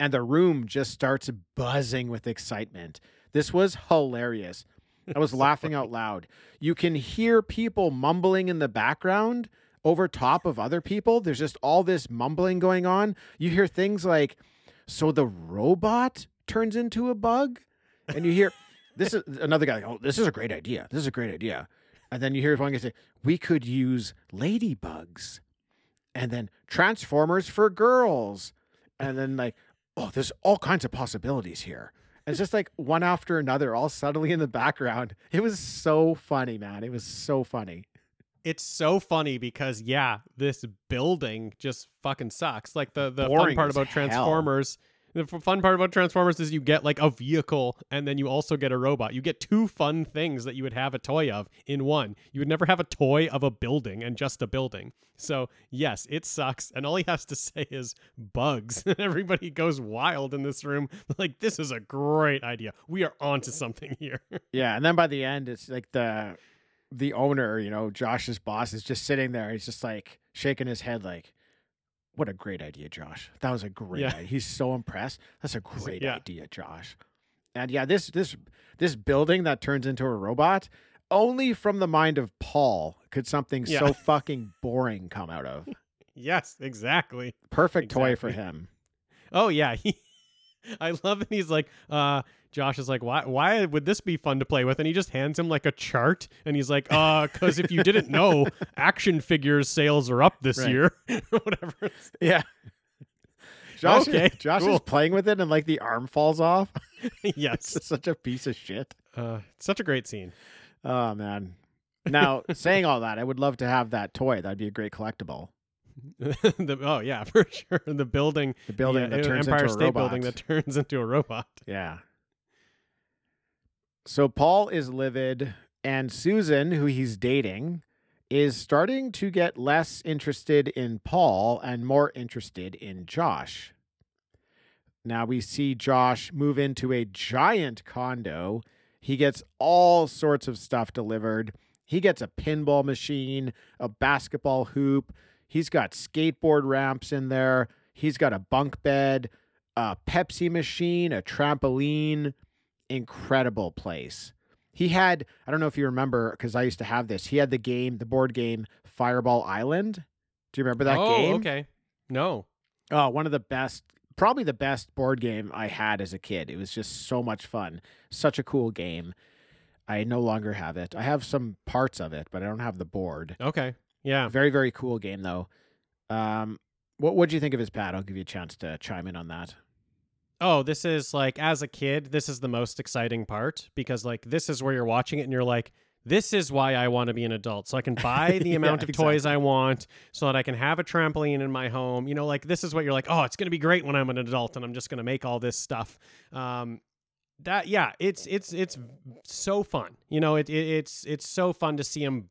And the room just starts buzzing with excitement. This was hilarious. I was *laughs* laughing out loud. You can hear people mumbling in the background over top of other people. There's just all this mumbling going on. You hear things like, so the robot turns into a bug? And you hear, *laughs* this is another guy, oh, this is a great idea. This is a great idea. And then you hear one guy say, we could use ladybugs. And then Transformers for girls. And then like, oh, there's all kinds of possibilities here. And it's just like one after another, all subtly in the background. It was so funny, man. It was so funny. It's so funny because yeah, this building just fucking sucks. Like the the fun part about hell. The fun part about Transformers is you get like a vehicle and then you also get a robot. You get two fun things that you would have a toy of in one. You would never have a toy of a building and just a building. So, yes, it sucks and all he has to *laughs* say is bugs. And *laughs* everybody goes wild in this room *laughs* like this is a great idea. We are onto something here. Yeah, and then by the end, it's like the the owner, you know, Josh's boss is just sitting there. He's just like shaking his head, like, "What a great idea, Josh! That was a great Yeah. idea." He's so impressed. That's a great yeah. idea, Josh. And yeah, this this this building that turns into a robot. Only from the mind of Paul could something Yeah. so *laughs* fucking boring come out of. yes, exactly. Perfect toy for him. Oh yeah, he, *laughs* I love it. He's like, uh, Josh is like, why? Why would this be fun to play with? And he just hands him like a chart, and he's like, uh, because if you didn't know, *laughs* action figures sales are up this Right. year, *laughs* whatever. Yeah. Josh, Okay, Josh is playing with it and like the arm falls off. yes, such a piece of shit. uh, such a great scene. Oh man. Now, saying all that, I would love to have that toy. That'd be a great collectible. *laughs* the, oh yeah, *laughs* for sure. The building, The building yeah, that uh, turns Empire into a State robot. Building that *laughs* turns into a robot. Yeah. So Paul is livid, and Susan, who he's dating, is starting to get less interested in Paul and more interested in Josh. Now we see Josh move into a giant condo. He gets all sorts of stuff delivered. He gets a pinball machine, a basketball hoop. He's got skateboard ramps in there. He's got a bunk bed, a Pepsi machine, a trampoline. Incredible place. He had I don't know if you remember because I used to have this. He had the game, the board game Fireball Island. Do you remember that oh, game? okay. No. Oh, one of the best, probably the best board game I had as a kid. It was just so much fun. Such a cool game. I no longer have it. I have some parts of it, but I don't have the board. Okay. Yeah. Very, very cool game though. Um, what would you think of his pad? I'll give you a chance to chime in on that. Oh, this is like as a kid, this is the most exciting part because like this is where you're watching it and you're like, this is why I want to be an adult. So I can *laughs* buy the Yeah, amount of toys exactly. I want so that I can have a trampoline in my home. You know, like this is what you're like, oh, it's going to be great when I'm an adult and I'm just going to make all this stuff. Um, that yeah, it's it's it's so fun. You know, it, it it's it's so fun to see him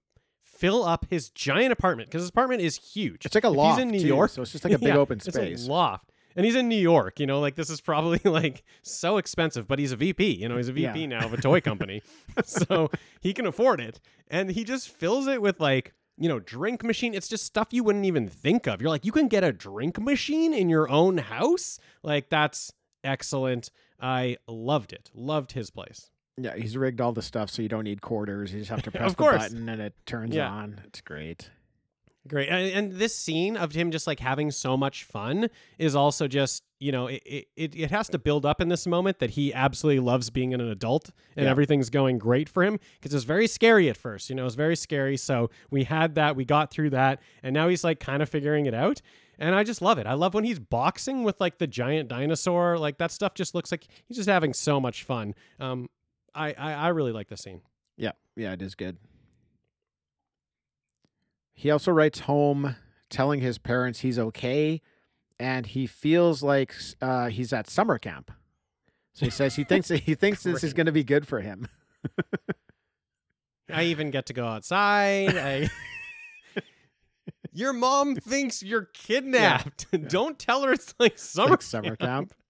fill up his giant apartment because his apartment is huge. It's like a If loft. He's in New too, York, so it's just like a *laughs* big Yeah, open it's a space. loft. And he's in New York, you know, like this is probably *laughs* like so expensive, but he's a VP, you know, he's a VP Yeah. now of a toy company. *laughs* so he can afford it. And he just fills it with like, you know, drink machine. It's just stuff you wouldn't even think of. You're like, you can get a drink machine in your own house? Like, that's excellent. I loved it. Loved his place. Yeah, he's rigged all the stuff so you don't need quarters. You just have to *laughs* press the button and it turns Yeah. on. It's great. Great. And, and this scene of him just like having so much fun is also just, you know, it, it- it, it has to build up in this moment that he absolutely loves being an adult and Yeah. everything's going great for him because it's very scary at first. You know, it's very scary. So we had that, we got through that, and now he's like kind of figuring it out. And I just love it. I love when he's boxing with like the giant dinosaur. Like that stuff just looks like he's just having so much fun. Um, I, I, I really like this scene. Yeah, yeah, it is good. He also writes home telling his parents he's okay and he feels like uh, he's at summer camp. So he says he thinks he *laughs* thinks this is going to be good for him. I even get to go outside. I... *laughs* Your mom thinks you're kidnapped. Don't tell her it's like summer like summer camp. *laughs*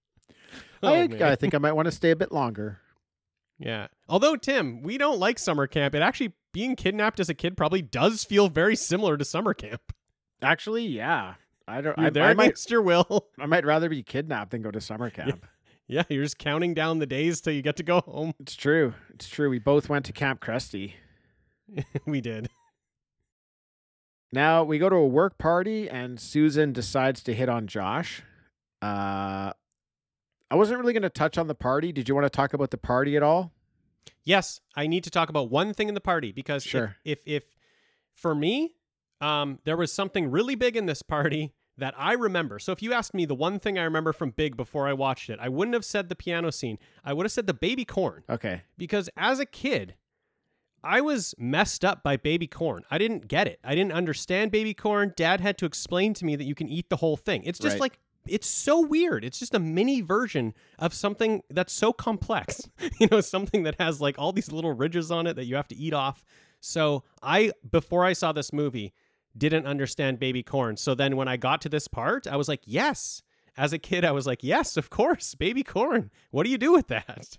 Oh, I. I think I might want to stay a bit longer. Yeah. Although Tim, we don't like summer camp. It actually being kidnapped as a kid probably does feel very similar to summer camp. Actually, yeah. I don't. You're I, there I might. against your will. I might rather be kidnapped than go to summer *laughs* camp. Yeah, you're just counting down the days till you get to go home. It's true. It's true. We both went to Camp Cresty. *laughs* we did. Now we go to a work party, and Susan decides to hit on Josh. Uh, I wasn't really going to touch on the party. Did you want to talk about the party at all? Yes, I need to talk about one thing in the party because if- if, if for me, um, there was something really big in this party that I remember. So if you asked me the one thing I remember from Big before I watched it, I wouldn't have said the piano scene. I would have said the baby corn Okay. because as a kid, I was messed up by baby corn. I didn't get it. I didn't understand baby corn. Dad had to explain to me that you can eat the whole thing. It's just Right. like it's so weird. It's just a mini version of something that's so complex. *laughs* you know, something that has like all these little ridges on it that you have to eat off. So, I before I saw this movie didn't understand baby corn. So then when I got to this part, I was like, "Yes." As a kid, I was like, "Yes, of course, baby corn. What do you do with that?"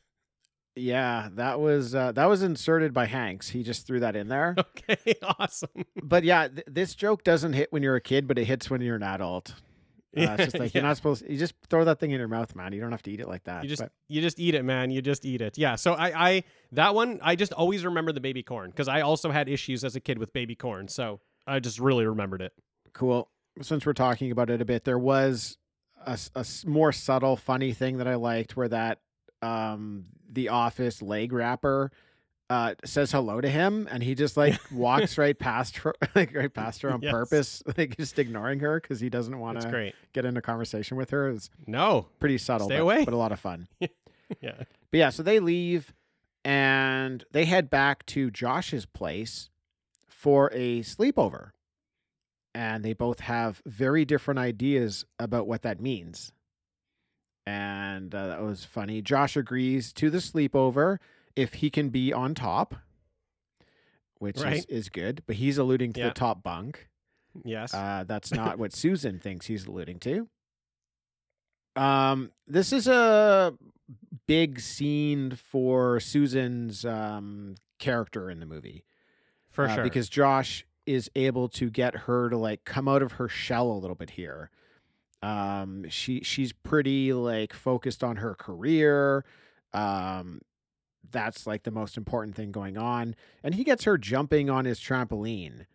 Yeah, that was uh, that was inserted by Hanks. He just threw that in there. *laughs* Okay, *laughs* awesome. but yeah, th- this joke doesn't hit when you're a kid, but it hits when you're an adult. Uh, it's *laughs* just like you're not supposed. You just throw that thing in your mouth, man. You don't have to eat it like that. You just but- you just eat it, man. You just eat it. Yeah. So I I that one I just always remember the baby corn because I also had issues as a kid with baby corn. So I just really remembered it. cool. Since we're talking about it a bit, there was a more subtle, funny thing that I liked, where that um, the office leg wrapper uh, says hello to him, and he just like *laughs* walks right past her, *laughs* like right past her on Yes. purpose, *laughs* like just ignoring her because he doesn't want to get into conversation with her. It's No. pretty subtle, Stay but, away. but a lot of fun. Yeah. But yeah, so they leave and they head back to Josh's place for a sleepover. And they both have very different ideas about what that means. And uh, that was funny. Josh agrees to the sleepover if he can be on top, which is, is good. But he's alluding to Yeah. the top bunk. Yes. Uh, that's *laughs* not what Susan thinks he's alluding to. Um, this is a big scene for Susan's um, character in the movie. For uh, sure. Because Josh is able to get her to like come out of her shell a little bit here. Um, she she's pretty like focused on her career. Um, that's like the most important thing going on. And he gets her jumping on his trampoline.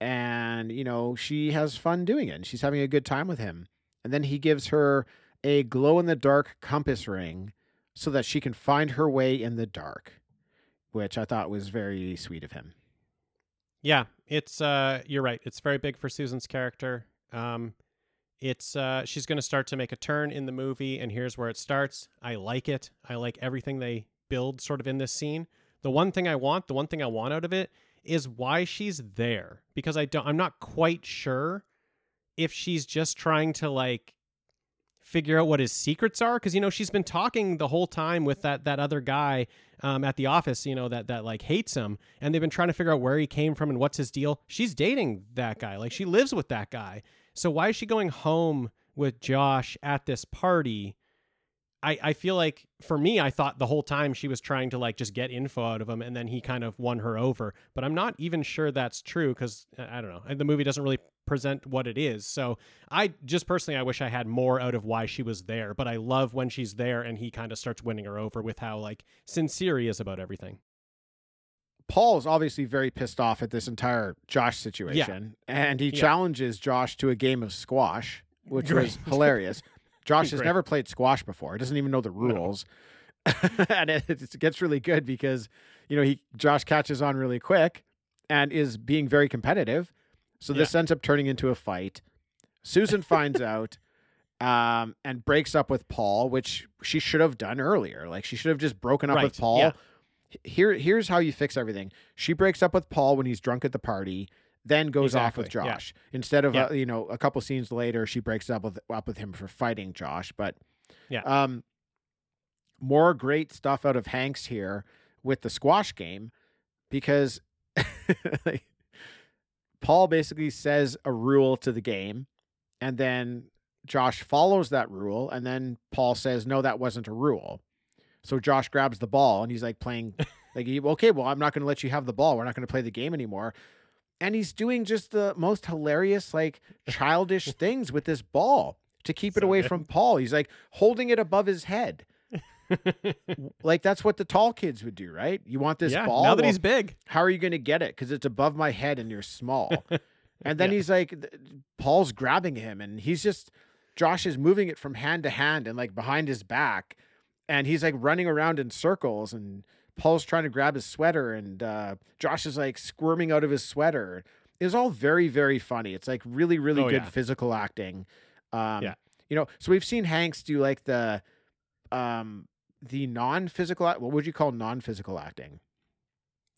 And, you know, she has fun doing it and she's having a good time with him. And then he gives her a glow in the dark compass ring so that she can find her way in the dark, which I thought was very sweet of him. Yeah, it's uh you're right. It's very big for Susan's character. Um it's uh she's going to start to make a turn in the movie and here's where it starts. I like it. I like everything they build sort of in this scene. The one thing I want, the one thing I want out of it is why she's there because I don't I'm not quite sure if she's just trying to like figure out what his secrets are because you know she's been talking the whole time with that that other guy um, at the office you know that that like hates him and they've been trying to figure out where he came from and what's his deal she's dating that guy like she lives with that guy so why is she going home with josh at this party I, I feel like for me, I thought the whole time she was trying to like just get info out of him, and then he kind of won her over. But I'm not even sure that's true because uh, I don't know. The movie doesn't really present what it is. So I just personally, I wish I had more out of why she was there. But I love when she's there and he kind of starts winning her over with how like sincere he is about everything. Paul is obviously very pissed off at this entire Josh situation, and he Yeah. challenges Josh to a game of squash, which *laughs* Great. was hilarious. Josh has never played squash before; he doesn't even know the rules, *laughs* and it, it gets really good because you know he Josh catches on really quick and is being very competitive. So this ends up turning into a fight. Susan *laughs* finds out um, and breaks up with Paul, which she should have done earlier. Like she should have just broken up with Paul. yeah. Here, here's how you fix everything. She breaks up with Paul when he's drunk at the party, then goes off with Exactly, yeah. Josh. Instead of Yeah. uh, you know a couple scenes later, she breaks up with up with him for fighting Josh. But Yeah. um, more great stuff out of Hanks here with the squash game because *laughs* like, Paul basically says a rule to the game, and then Josh follows that rule, and then Paul says, "No, that wasn't a rule." So Josh grabs the ball, and he's like playing, *laughs* like, he- "Okay, well, I'm not going to let you have the ball. We're not going to play the game anymore." And he's doing just the most hilarious, like childish *laughs* things with this ball to keep it So away good. from Paul. He's like holding it above his head. *laughs* like that's what the tall kids would do, right? You want this yeah, ball? now that Well, he's big. how are you going to get it? Because it's above my head and you're small. *laughs* and then Yeah. he's like, Paul's grabbing him and he's just, Josh is moving it from hand to hand and like behind his back. And he's like running around in circles and Paul's trying to grab his sweater and uh, Josh is like squirming out of his sweater. It's all very, very funny. It's like really, really Oh, good yeah. physical acting. Um, Yeah. You know, so we've seen Hanks do like the, um, the non-physical, what would you call non-physical acting?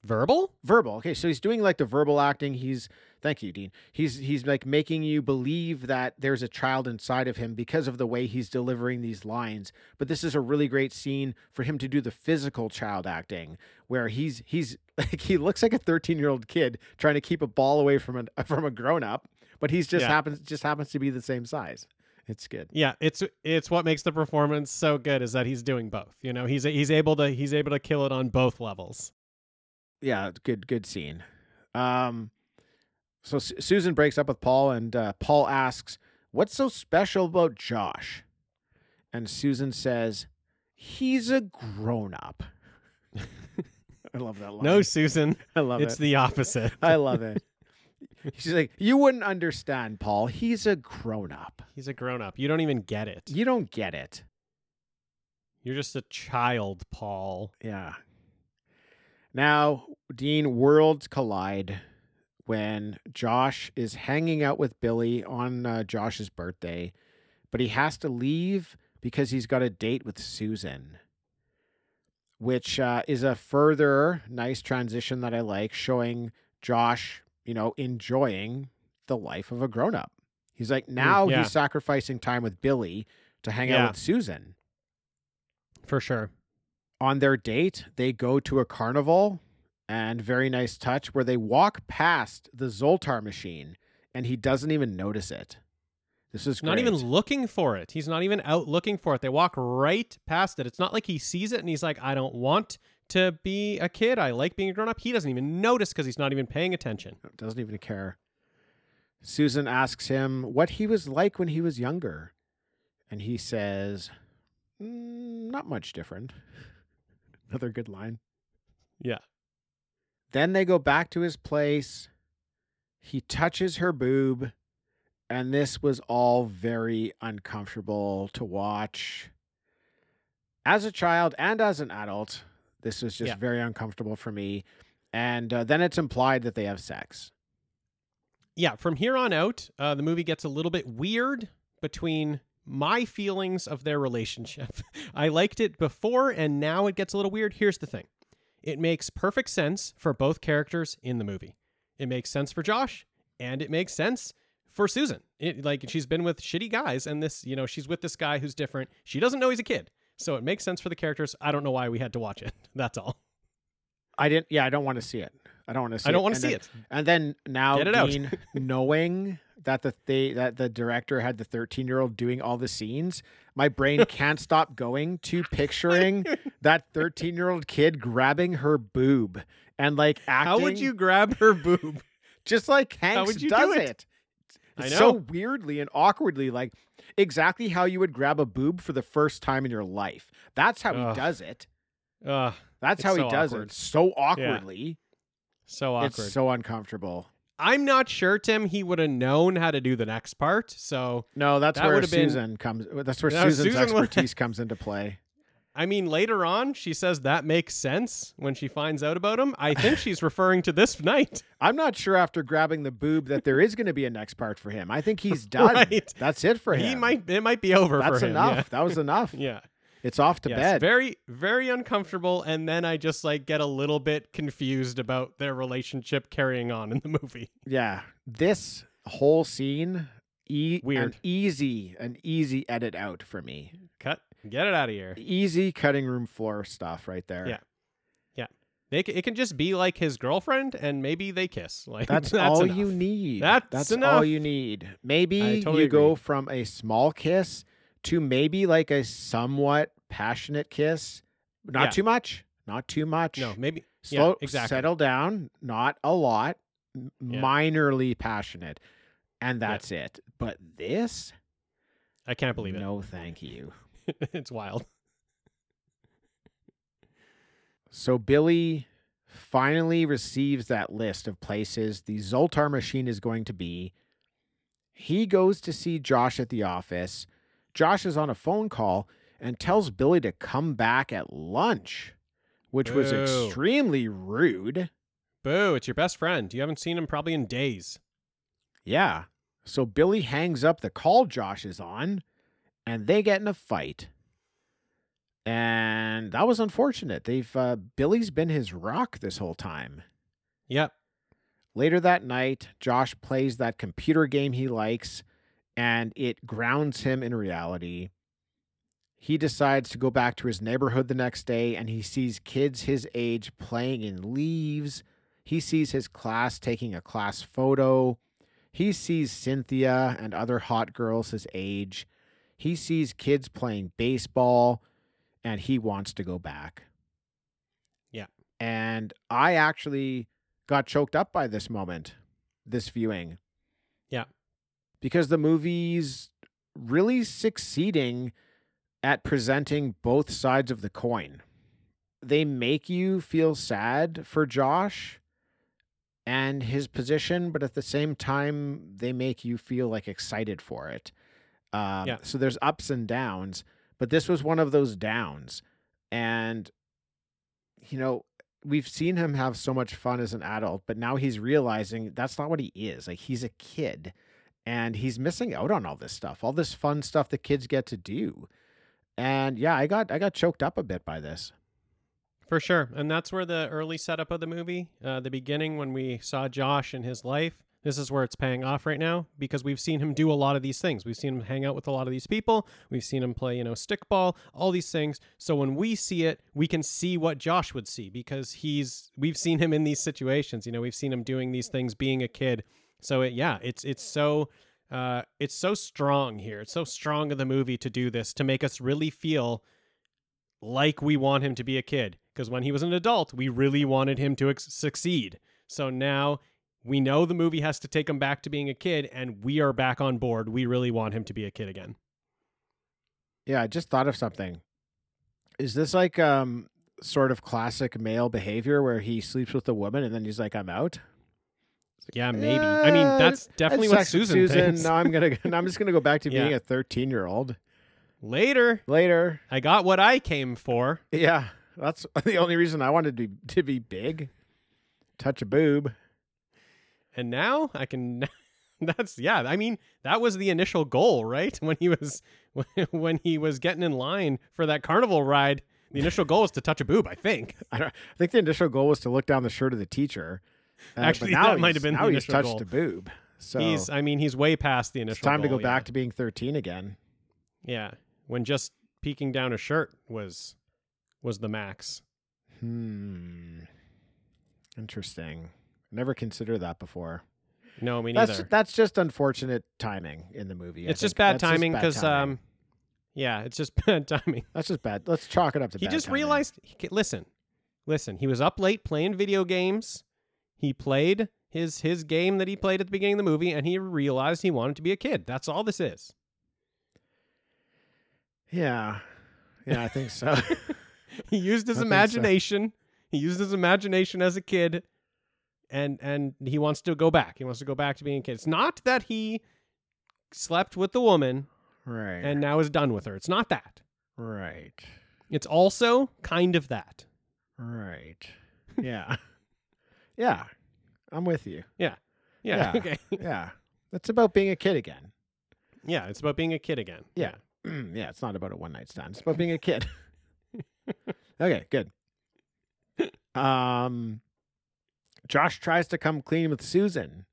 Verbal? verbal. Okay, so he's doing like the verbal acting. He's thank you, Dean. He's he's like making you believe that there's a child inside of him because of the way he's delivering these lines. But this is a really great scene for him to do the physical child acting, where he's he's *laughs* like he looks like a 13 year old kid trying to keep a ball away from a *laughs* from a grown up, but he's just Yeah. happens just happens to be the same size. It's good. Yeah, it's it's what makes the performance so good is that he's doing both. You know, he's he's able to he's able to kill it on both levels. yeah, good, good scene. Um, so Su- Susan breaks up with Paul, and uh, Paul asks, "What's so special about Josh?" And Susan says, "He's a grown up." *laughs* I love that line. No, Susan, I love it's it. the opposite. *laughs* I love it. She's like, "You wouldn't understand, Paul. He's a grown up. He's a grown up. You don't even get it. You don't get it." You're just a child, Paul. Yeah. Now, Dean, worlds collide when Josh is hanging out with Billy on uh, Josh's birthday, but he has to leave because he's got a date with Susan, which uh, is a further nice transition that I like, showing Josh, you know, enjoying the life of a grown up. He's like, now yeah. he's sacrificing time with Billy to hang Yeah. out with Susan For sure. on their date, they go to a carnival and very nice touch where they walk past the Zoltar machine and he doesn't even notice it. This is Not even looking for it. He's not even out looking for it. They walk right past it. It's not like he sees it and he's like, I don't want to be a kid. I like being a grown up. He doesn't even notice because he's not even paying attention. doesn't even care. Susan asks him what he was like when he was younger. And he says, "Mm, not much different. *laughs* Another good line. Yeah. Then they go back to his place. He touches her boob, and this was all very uncomfortable to watch. As a child and as an adult, this was just Yeah. very uncomfortable for me. And uh, then it's implied that they have sex. yeah, from here on out, uh, the movie gets a little bit weird between my feelings of their relationship. *laughs* I liked it before, and now it gets a little weird. Here's the thing it makes perfect sense for both characters in the movie. It makes sense for Josh, and it makes sense for Susan. It, like, she's been with shitty guys, and this, you know, she's with this guy who's different. She doesn't know he's a kid. So it makes sense for the characters. I don't know why we had to watch it. *laughs* That's all. I didn't, yeah, I don't want to see it. I don't want to see I don't want to see then- it. And then now, Get it out. Dean, *laughs* knowing that the they, that the director had the 13 year old doing all the scenes, my brain *laughs* can't stop going to *laughs* picturing that 13 year old kid grabbing her boob and like acting. How would you grab her boob? just like Hanks you do does it? it? I So weirdly and awkwardly, like exactly how you would grab a boob for the first time in your life. That's how Ugh. he does it. Uh, That's It's how he does awkward. it. So awkwardly. So awkward. It's so uncomfortable. I'm not sure, Tim. He would have known how to do the next part. So, No, that's That where would've been- Susan comes. Uh, that's where No, Susan's Susan would- expertise comes into play. *laughs* I mean, later on, she says that makes sense when she finds out about him. I think she's *laughs* referring to this night. I'm not sure after grabbing the boob that there is going to be a next part for him. I think he's *laughs* done. Right. That's it for him. He might. It might be over That's for him. enough. That was enough. Yeah. It's off to yes. bed. Very, very uncomfortable. And then I just like get a little bit confused about their relationship carrying on in the movie. yeah. This whole scene, e- Weird. an easy, an easy edit out for me. Cut. Get it out of here. Easy cutting room floor stuff right there. Yeah. Yeah. They, c- it can just be like his girlfriend, and maybe they kiss. *laughs* Like That's, all enough. you need. That's all enough. you need. Maybe totally you go from a small kiss to maybe like a somewhat passionate kiss. Not Yeah. too much. Not too much. No, maybe. Slow, yeah, exactly. settle down. Not a lot. m- Yeah. Minorly passionate, and that's it. But this, I can't believe it. no, thank you. *laughs* it's wild. So Billy finally receives that list of places the Zoltar machine is going to be. He goes to see Josh at the office. Josh is on a phone call and tells Billy to come back at lunch, which was extremely rude. Boo! It's your best friend. You haven't seen him probably in days. Yeah. So Billy hangs up the call Josh is on and they get in a fight. And that was unfortunate. They've uh, Billy's been his rock this whole time. Yep. Later that night, Josh plays that computer game he likes and it grounds him in reality. He decides to go back to his neighborhood the next day and he sees kids his age playing in leaves. He sees his class taking a class photo. He sees Cynthia and other hot girls his age. He sees kids playing baseball and he wants to go back. Yeah. And I actually got choked up by this moment, this viewing. Yeah. Because the movie's really succeeding at presenting both sides of the coin. They make you feel sad for Josh and his position, but at the same time, they make you feel like excited for it. Um, Yeah. So there's ups and downs, but this was one of those downs. And, you know, we've seen him have so much fun as an adult, but now he's realizing that's not what he is. Like, he's a kid and he's missing out on all this stuff, all this fun stuff the kids get to do. And yeah, I got I got choked up a bit by this. For sure. And that's where the early setup of the movie, uh, the beginning when we saw Josh in his life, this is where it's paying off right now because we've seen him do a lot of these things. We've seen him hang out with a lot of these people. We've seen him play, you know, stickball, all these things. So when we see it, we can see what Josh would see because he's we've seen him in these situations. You know, we've seen him doing these things being a kid. So it, yeah, it's it's so uh, it's so strong here. It's so strong of the movie to do this to make us really feel like we want him to be a kid because when he was an adult we really wanted him to ex- succeed so now we know the movie has to take him back to being a kid and we are back on board we really want him to be a kid again Yeah, I just thought of something. Is this like um sort of classic male behavior where he sleeps with a woman and then he's like, "I'm out." Yeah, maybe. I mean, Uh, that's definitely what Susan, Susan. No, I'm gonna. I'm just gonna go back to being Yeah. a 13 year old Later, later. I got what I came for. Yeah, that's *laughs* the only reason I wanted to be, to be big. Touch a boob. and now I can. *laughs* That's yeah. I mean, that was the initial goal, right? *laughs* When he was when he was getting in line for that carnival ride, the initial goal was to touch a boob. I think. I, don't, I think the initial goal was to look down the shirt of the teacher. Uh, Actually, that might have been the now he's touched goal. a boob. So He's. I mean, he's way past the initial. it's time to go yeah. back to being 13 again. Yeah, when just peeking down a shirt was was the max. Hmm. Interesting. Never considered that before. No, me That's neither. that's just unfortunate timing in the movie. It's just bad That's timing because um, yeah, it's just *laughs* bad timing. that's just bad. Let's chalk it up to he just timing. realized. He, listen, listen. He was up late playing video games. He played his his game that he played at the beginning of the movie, and he realized he wanted to be a kid. That's all this is. Yeah. Yeah, I think so. *laughs* He used his I think so. imagination. He used his imagination as a kid, and and he wants to go back. He wants to go back to being a kid. It's not that he slept with the woman right. and now is done with her. It's not that. right. It's also kind of that. Right. Yeah. *laughs* yeah. I'm with you. Yeah. Yeah. *laughs* Okay. Yeah. It's about being a kid again. Yeah. It's about being a kid again. Yeah. yeah, *clears throat* it's not about a one night stand. It's about being a kid. *laughs* okay, good. Um Josh tries to come clean with Susan,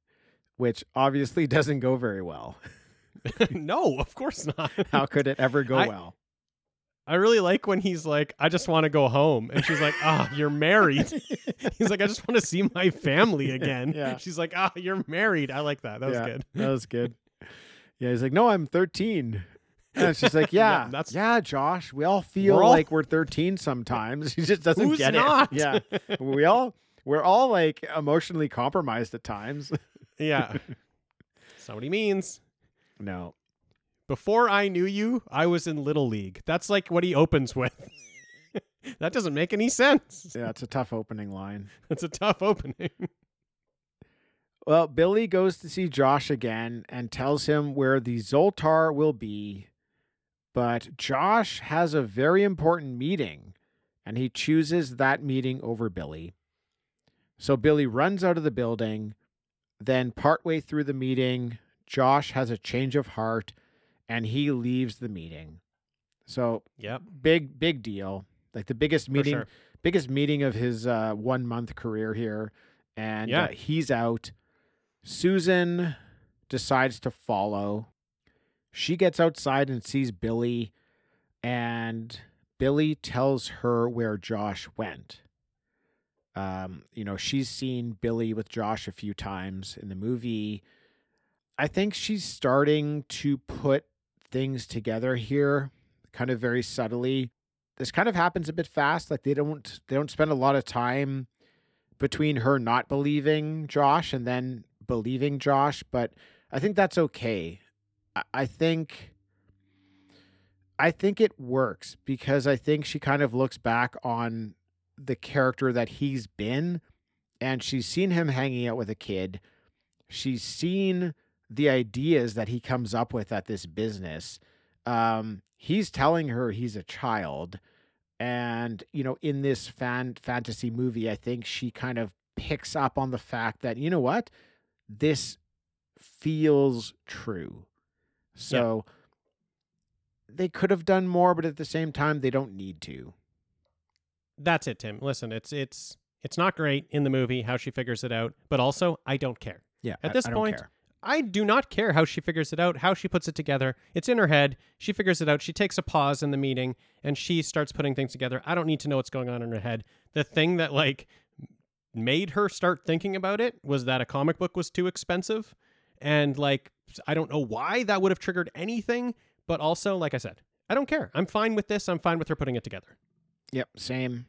which obviously *laughs* doesn't go very well. no, of course not. How could it ever go I- well? I really like when he's like, I just want to go home. And she's like, Ah, you're married. *laughs* he's like, I just want to see my family again. *laughs* Yeah. She's like, Ah, you're married. I like that. That was Yeah, good. That was *laughs* good. Yeah, he's like, "No, I'm 13." And she's like, "Yeah, Yeah, that's- yeah, Josh. We all feel We're all- like we're 13 sometimes. He just doesn't Who's get not? it. Yeah, we all we're all like emotionally compromised at times. Yeah. That's not what he means. no, Before I knew you, I was in Little League. That's like what he opens with. *laughs* that doesn't make any sense. yeah, it's a tough opening line. *laughs* It's a tough opening. Well, Billy goes to see Josh again and tells him where the Zoltar will be. But Josh has a very important meeting and he chooses that meeting over Billy. So Billy runs out of the building. Then, partway through the meeting, Josh has a change of heart and he leaves the meeting. So, Yep. big, big deal. Like the biggest meeting sure. biggest meeting of his uh, one month career here, and Yeah. uh, he's out. Susan decides to follow. She gets outside and sees Billy, and Billy tells her where Josh went. Um, you know, she's seen Billy with Josh a few times in the movie. I think she's starting to put things together here, kind of very subtly this kind of happens a bit fast. Like they don't they don't spend a lot of time between her not believing Josh and then believing Josh, but I think that's okay. I, think I think it works because I think she kind of looks back on the character that he's been and she's seen him hanging out with a kid. She's seen the ideas that he comes up with at this business. Um, he's telling her he's a child and you know in this fan fantasy movie i think she kind of picks up on the fact that you know what this feels true so they could have done more but at the same time they don't need to That's it, Tim. Listen, it's it's it's not great in the movie how she figures it out, but also I don't care. yeah At I- this I don't point, care. I do not care how she figures it out, how she puts it together. It's in her head. She figures it out. She takes a pause in the meeting and she starts putting things together. I don't need to know what's going on in her head. The thing that like made her start thinking about it was that a comic book was too expensive and like I don't know why that would have triggered anything, but also like I said, I don't care. I'm fine with this. I'm fine with her putting it together. Yep, same.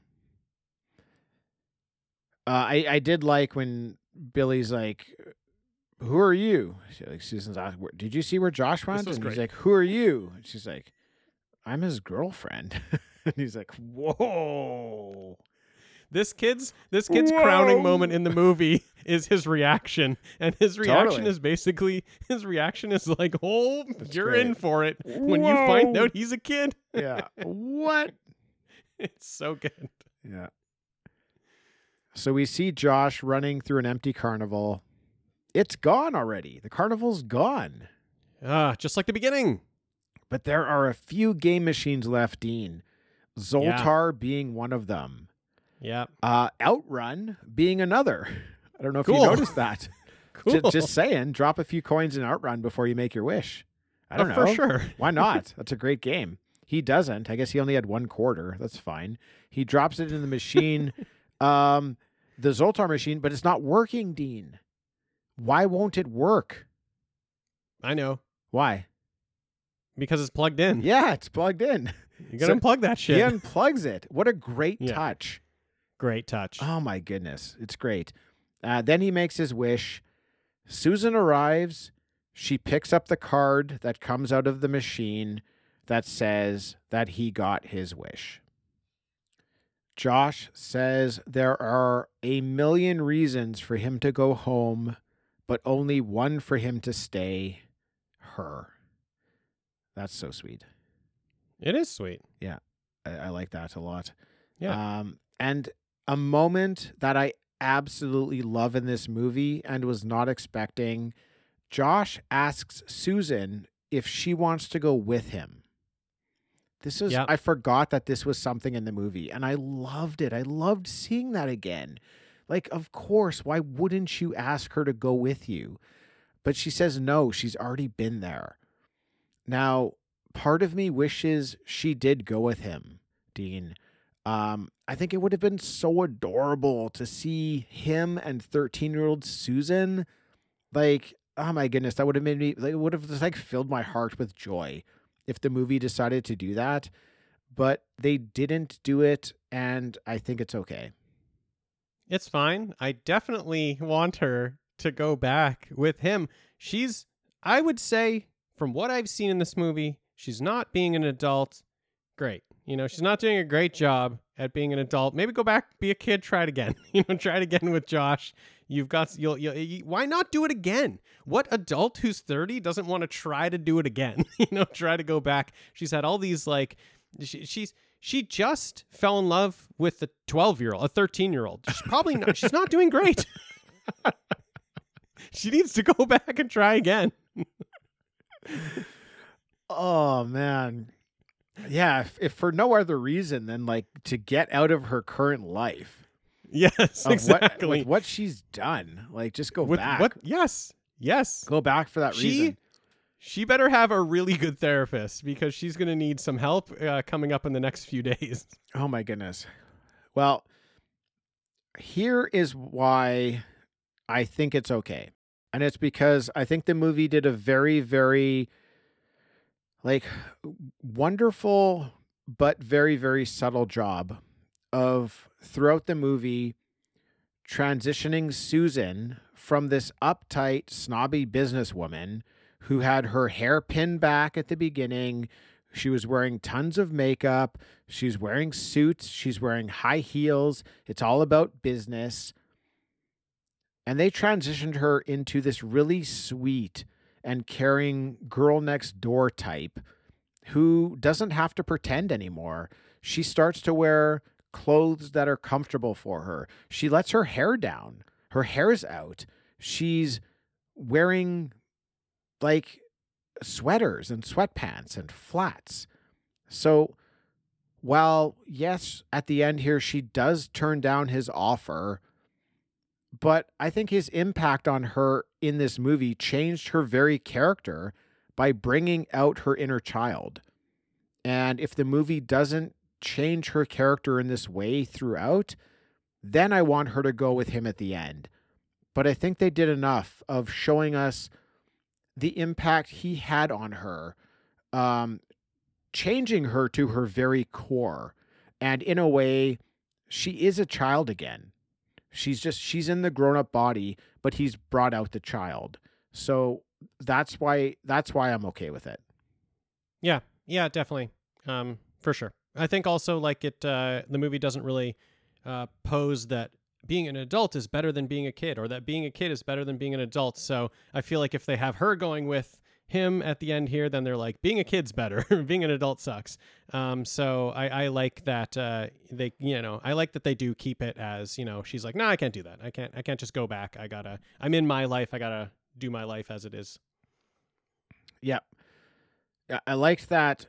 Uh, I I did like when Billy's like, "Who are you?" She, like Susan's asked, "Did you see where Josh went?" and he's like, "Who are you?" And she's like, "I'm his girlfriend." *laughs* and he's like, "Whoa!" This kid's this kid's crowning moment in the movie *laughs* is his reaction, and his reaction Totally. is basically his reaction is like, "Oh, you're in for it." When you find out he's a kid, Yeah. *laughs* what? it's so good. Yeah. So we see Josh running through an empty carnival. It's gone already. The carnival's gone. Ah, just like the beginning. But there are a few game machines left, Dean. Zoltar being one of them. Yeah, Uh, Outrun being another. *laughs* I don't know if Cool. you noticed that. *laughs* cool. Ju- just saying, drop a few coins in Outrun before you make your wish. I don't Oh, know. for sure. *laughs* Why not? That's a great game. He doesn't. I guess he only had one quarter. That's fine. He drops it in the machine, um, the Zoltar machine, but it's not working, Dean. Why won't it work? I know Why? because it's plugged in. Yeah, it's plugged in. *laughs* you gotta so- unplug that shit. He unplugs it. What a great Yeah. touch. Great touch. Oh my goodness, it's great. Uh, then he makes his wish. Susan arrives. She picks up the card that comes out of the machine that says that he got his wish. Josh says there are a million reasons for him to go home, but only one for him to stay her. That's so sweet. It is sweet. I, I like that a lot. Yeah. Um, and a moment that I absolutely love in this movie and was not expecting Josh asks Susan if she wants to go with him. This is, Yeah. I forgot that this was something in the movie and I loved it. I loved seeing that again. Like, of course, why wouldn't you ask her to go with you? But she says no, she's already been there. Now, part of me wishes she did go with him, Dean. Um, I think it would have been so adorable to see him and 13 year old Susan. Like, oh my goodness, that would have made me, like, it would have just like filled my heart with joy if the movie decided to do that. But they didn't do it, and I think it's okay. It's fine. I definitely want her to go back with him. She's, I would say, from what I've seen in this movie, she's not being an adult. Great. You know, she's not doing a great job at being an adult. Maybe go back, be a kid, try it again. *laughs* You know, try it again with Josh. You've got, you'll, you'll, you, why not do it again? What adult who's 30 doesn't want to try to do it again? *laughs* you know, try to go back. She's had all these, like, she, she's, she just fell in love with a 12 year old, a 13 year old. She's probably not, she's not doing great. *laughs* she needs to go *laughs* back and try again. Oh man. Yeah, if, if for no other reason than like to get out of her current life. Yes, exactly. What, what she's done. Like just go With back. what? Yes, yes. Go back for that She reason. She better have a really good therapist because she's going to need some help uh, coming up in the next few days. *laughs* Oh my goodness. Well, here is why I think it's okay. And it's because I think the movie did a very, very like wonderful but very, very subtle job of throughout the movie transitioning Susan from this uptight, snobby businesswoman who had her hair pinned back at the beginning. She was wearing tons of makeup. She's wearing suits. She's wearing high heels. It's all about business. And they transitioned her into this really sweet and caring girl next door type who doesn't have to pretend anymore. She starts to wear clothes that are comfortable for her. She lets her hair down. Her hair's out. She's wearing like sweaters and sweatpants and flats. So while yes, at the end here she does turn down his offer, but I think his impact on her in this movie changed her very character by bringing out her inner child. And if the movie doesn't change her character in this way throughout, then I want her to go with him at the end. But I think they did enough of showing us the impact he had on her, um, changing her to her very core. And in a way, she is a child again. She's just, she's in the grown up body, but he's brought out the child. So that's why, that's why I'm okay with it. Yeah, yeah, definitely. Um, for sure. I think also like it, uh, the movie doesn't really uh, pose that being an adult is better than being a kid, or that being a kid is better than being an adult. So I feel like if they have her going with him at the end here, then they're like being a kid's better, *laughs* being an adult sucks. Um, so I, I like that uh, they, you know, I like that they do keep it as you know, she's like, no, I can't do that. I can't, I can't just go back. I gotta, I'm in my life. I gotta do my life as it is. Yeah. I- liked that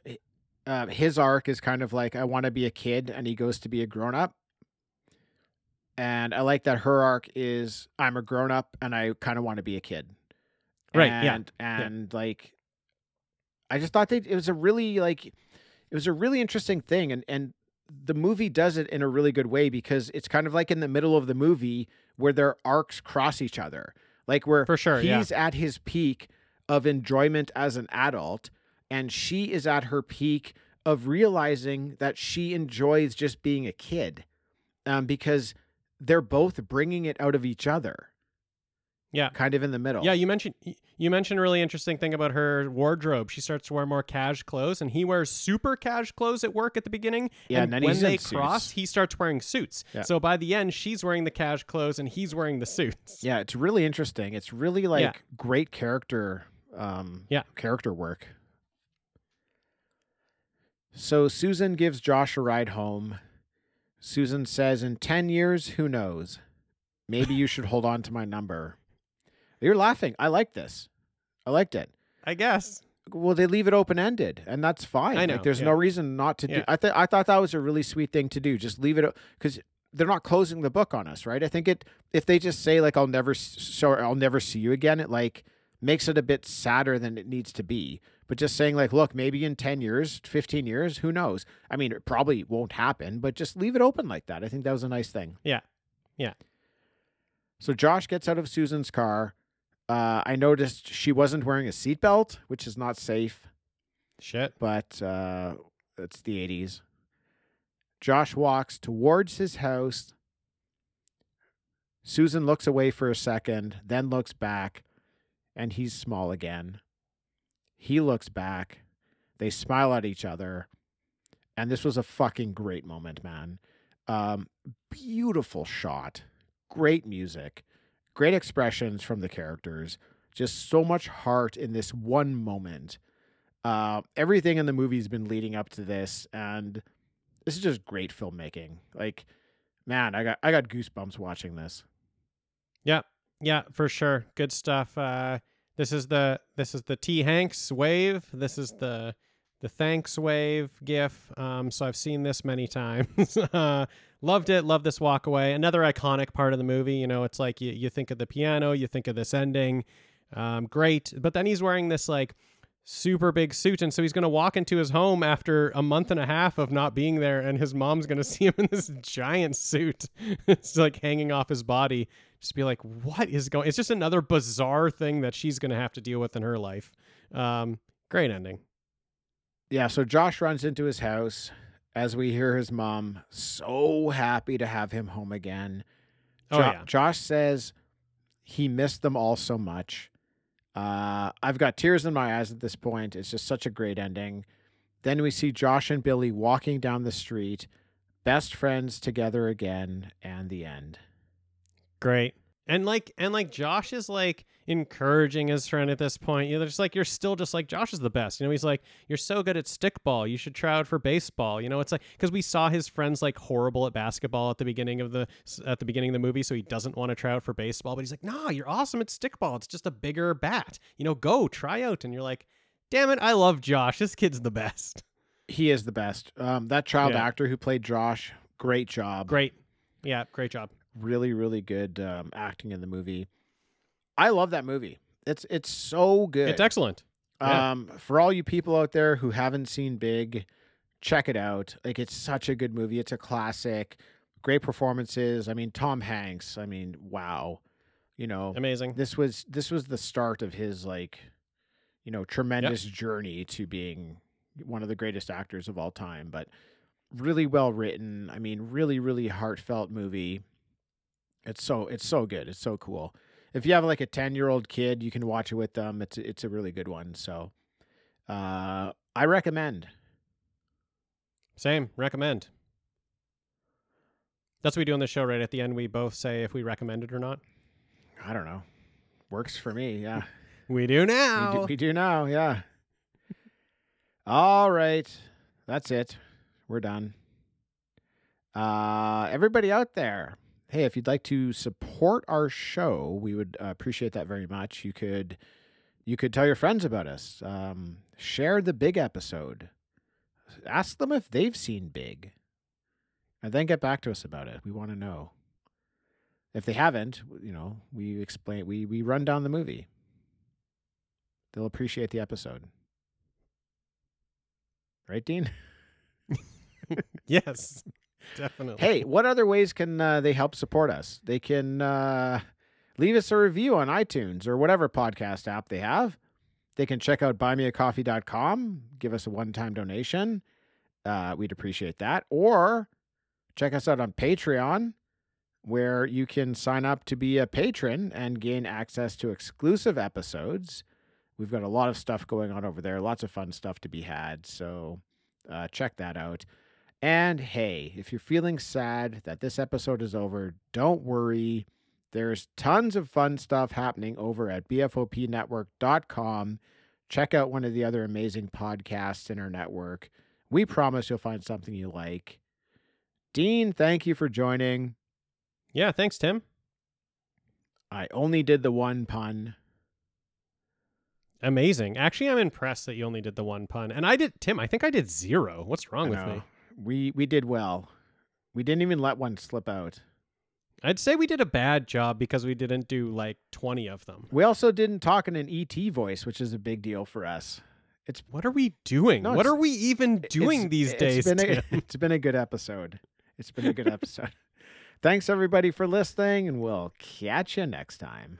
uh, his arc is kind of like I want to be a kid and he goes to be a grown up. And I like that her arc is I'm a grown up and I kind of want to be a kid. Right, yeah, And and like I just thought that it was a really like it was a really interesting thing and and the movie does it in a really good way because it's kind of like in the middle of the movie where their arcs cross each other. Like where For sure, yeah. he's at his peak of enjoyment as an adult and she is at her peak of realizing that she enjoys just being a kid um, because they're both bringing it out of each other Yeah. kind of in the middle Yeah, you mentioned you mentioned a really interesting thing about her wardrobe. She starts to wear more cash clothes, and he wears super cash clothes at work at the beginning. Yeah, and and then when they suits. cross, he starts wearing suits. Yeah. So by the end, she's wearing the cash clothes, and he's wearing the suits. yeah it's really interesting it's really like Yeah. great character um Yeah. character work so susan gives josh a ride home susan says in 10 years who knows? Maybe you should hold on to my number. You're laughing. I like this. I liked it. I guess. well they leave it open ended and that's fine. I know, like there's yeah. no reason not to do Yeah. i th- i thought that was a really sweet thing to do. Just leave it because they're not closing the book on us right? I think it if they just say like i'll never s- so i'll never see you again it like makes it a bit sadder than it needs to be but just saying like look maybe in 10 years 15 years who knows i mean it probably won't happen but just leave it open like that i think that was a nice thing Yeah. Yeah. so Josh gets out of Susan's car. Uh, I noticed she wasn't wearing a seatbelt, which is not safe, Shit. but uh, it's the 80s. Josh walks towards his house. Susan looks away for a second, then looks back, and he's small again. He looks back. They smile at each other. And this was a fucking great moment, man. Um, beautiful shot great music, great expressions from the characters, just so much heart in this one moment. Uh, everything in the movie's been leading up to this, and this is just great filmmaking. Like, man, I got I got goosebumps watching this. Yeah. Yeah, for sure. Good stuff. Uh, this is the this is the T Hanks wave. This is the the thanks wave gif. Um, so I've seen this many *laughs* times. uh, loved it. Love this walk away. Another iconic part of the movie. You know, it's like you, you think of the piano, you think of this ending. Um, great. But then he's wearing this like super big suit. And so he's going to walk into his home after a month and a half of not being there. And his mom's going *laughs* to see him in this giant suit. *laughs* it's like hanging off his body. Just be like, what is going It's just another bizarre thing that she's going to have to deal with in her life. Um, great ending. Yeah, so Josh runs into his house as we hear his mom so happy to have him home again. Oh, yeah. Josh says he missed them all so much. Uh, I've got tears in my eyes at this point. It's just such a great ending. Then we see Josh and Billy walking down the street, best friends together again, and the end. Great. And like and like Josh is like encouraging his friend at this point. You know, just like you're still just like Josh is the best. You know, he's like you're so good at stickball. You should try out for baseball. You know, it's like because we saw his friends like horrible at basketball at the beginning of the at the beginning of the movie, so he doesn't want to try out for baseball. But he's like, nah, you're awesome at stickball. It's just a bigger bat. You know, go try out. And you're like, damn it, I love Josh. This kid's the best. He is the best. Um, that child Yeah. actor who played Josh, great job. Great. Yeah, great job. Really really good um, acting in the movie. I love that movie. It's it's so good. It's excellent. Yeah. um for all you people out there who haven't seen big check it out. Like it's such a good movie. It's a classic. Great performances. I mean tom hanks i mean wow. You know Amazing. this was this was the start of his like you know tremendous journey to being one of the greatest actors of all time but really well written. I mean really really heartfelt movie it's so it's so good it's so cool if you have like a 10 year old kid you can watch it with them it's it's a really good one so uh i recommend Same. Recommend. That's what we do on the show, right? At the end, we both say if we recommend it or not. I don't know. Works for me. Yeah. *laughs* We do We now. do, we do now. Yeah. All right. That's it. We're done. Uh, everybody out there, hey, if you'd like to support our show, we would uh, appreciate that very much. You could, you could tell your friends about us. Um, share the big episode. Ask them if they've seen Big, and then get back to us about it. We want to know. If they haven't, you know, we explain. We we run down the movie. They'll appreciate the episode. Right, Dean? *laughs* yes, definitely. hey, what other ways can uh, they help support us? They can uh, leave us a review on iTunes or whatever podcast app they have. They can check out buymeacoffee.com, give us a one time donation. Uh, we'd appreciate that. Or check us out on Patreon, where you can sign up to be a patron and gain access to exclusive episodes. We've got a lot of stuff going on over there, lots of fun stuff to be had. So uh, check that out. And hey, if you're feeling sad that this episode is over, don't worry. There's tons of fun stuff happening over at bfopnetwork.com. Check out one of the other amazing podcasts in our network. We promise you'll find something you like. Dean, thank you for joining. Yeah, thanks, Tim. I only did the one pun. Amazing. Actually, I'm impressed that you only did the one pun. And I did, Tim, I think I did zero. What's wrong with me? We we did well. We didn't even let one slip out. I'd say we did a bad job because we didn't do like 20 of them. We also didn't talk in an ET voice, which is a big deal for us. It's What are we doing? No, what are we even doing these it's days, been a, *laughs* it's been a good episode. It's been a good episode. *laughs* Thanks everybody for listening, and we'll catch you next time.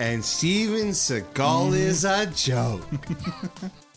And Steven Seagal is a joke. *laughs*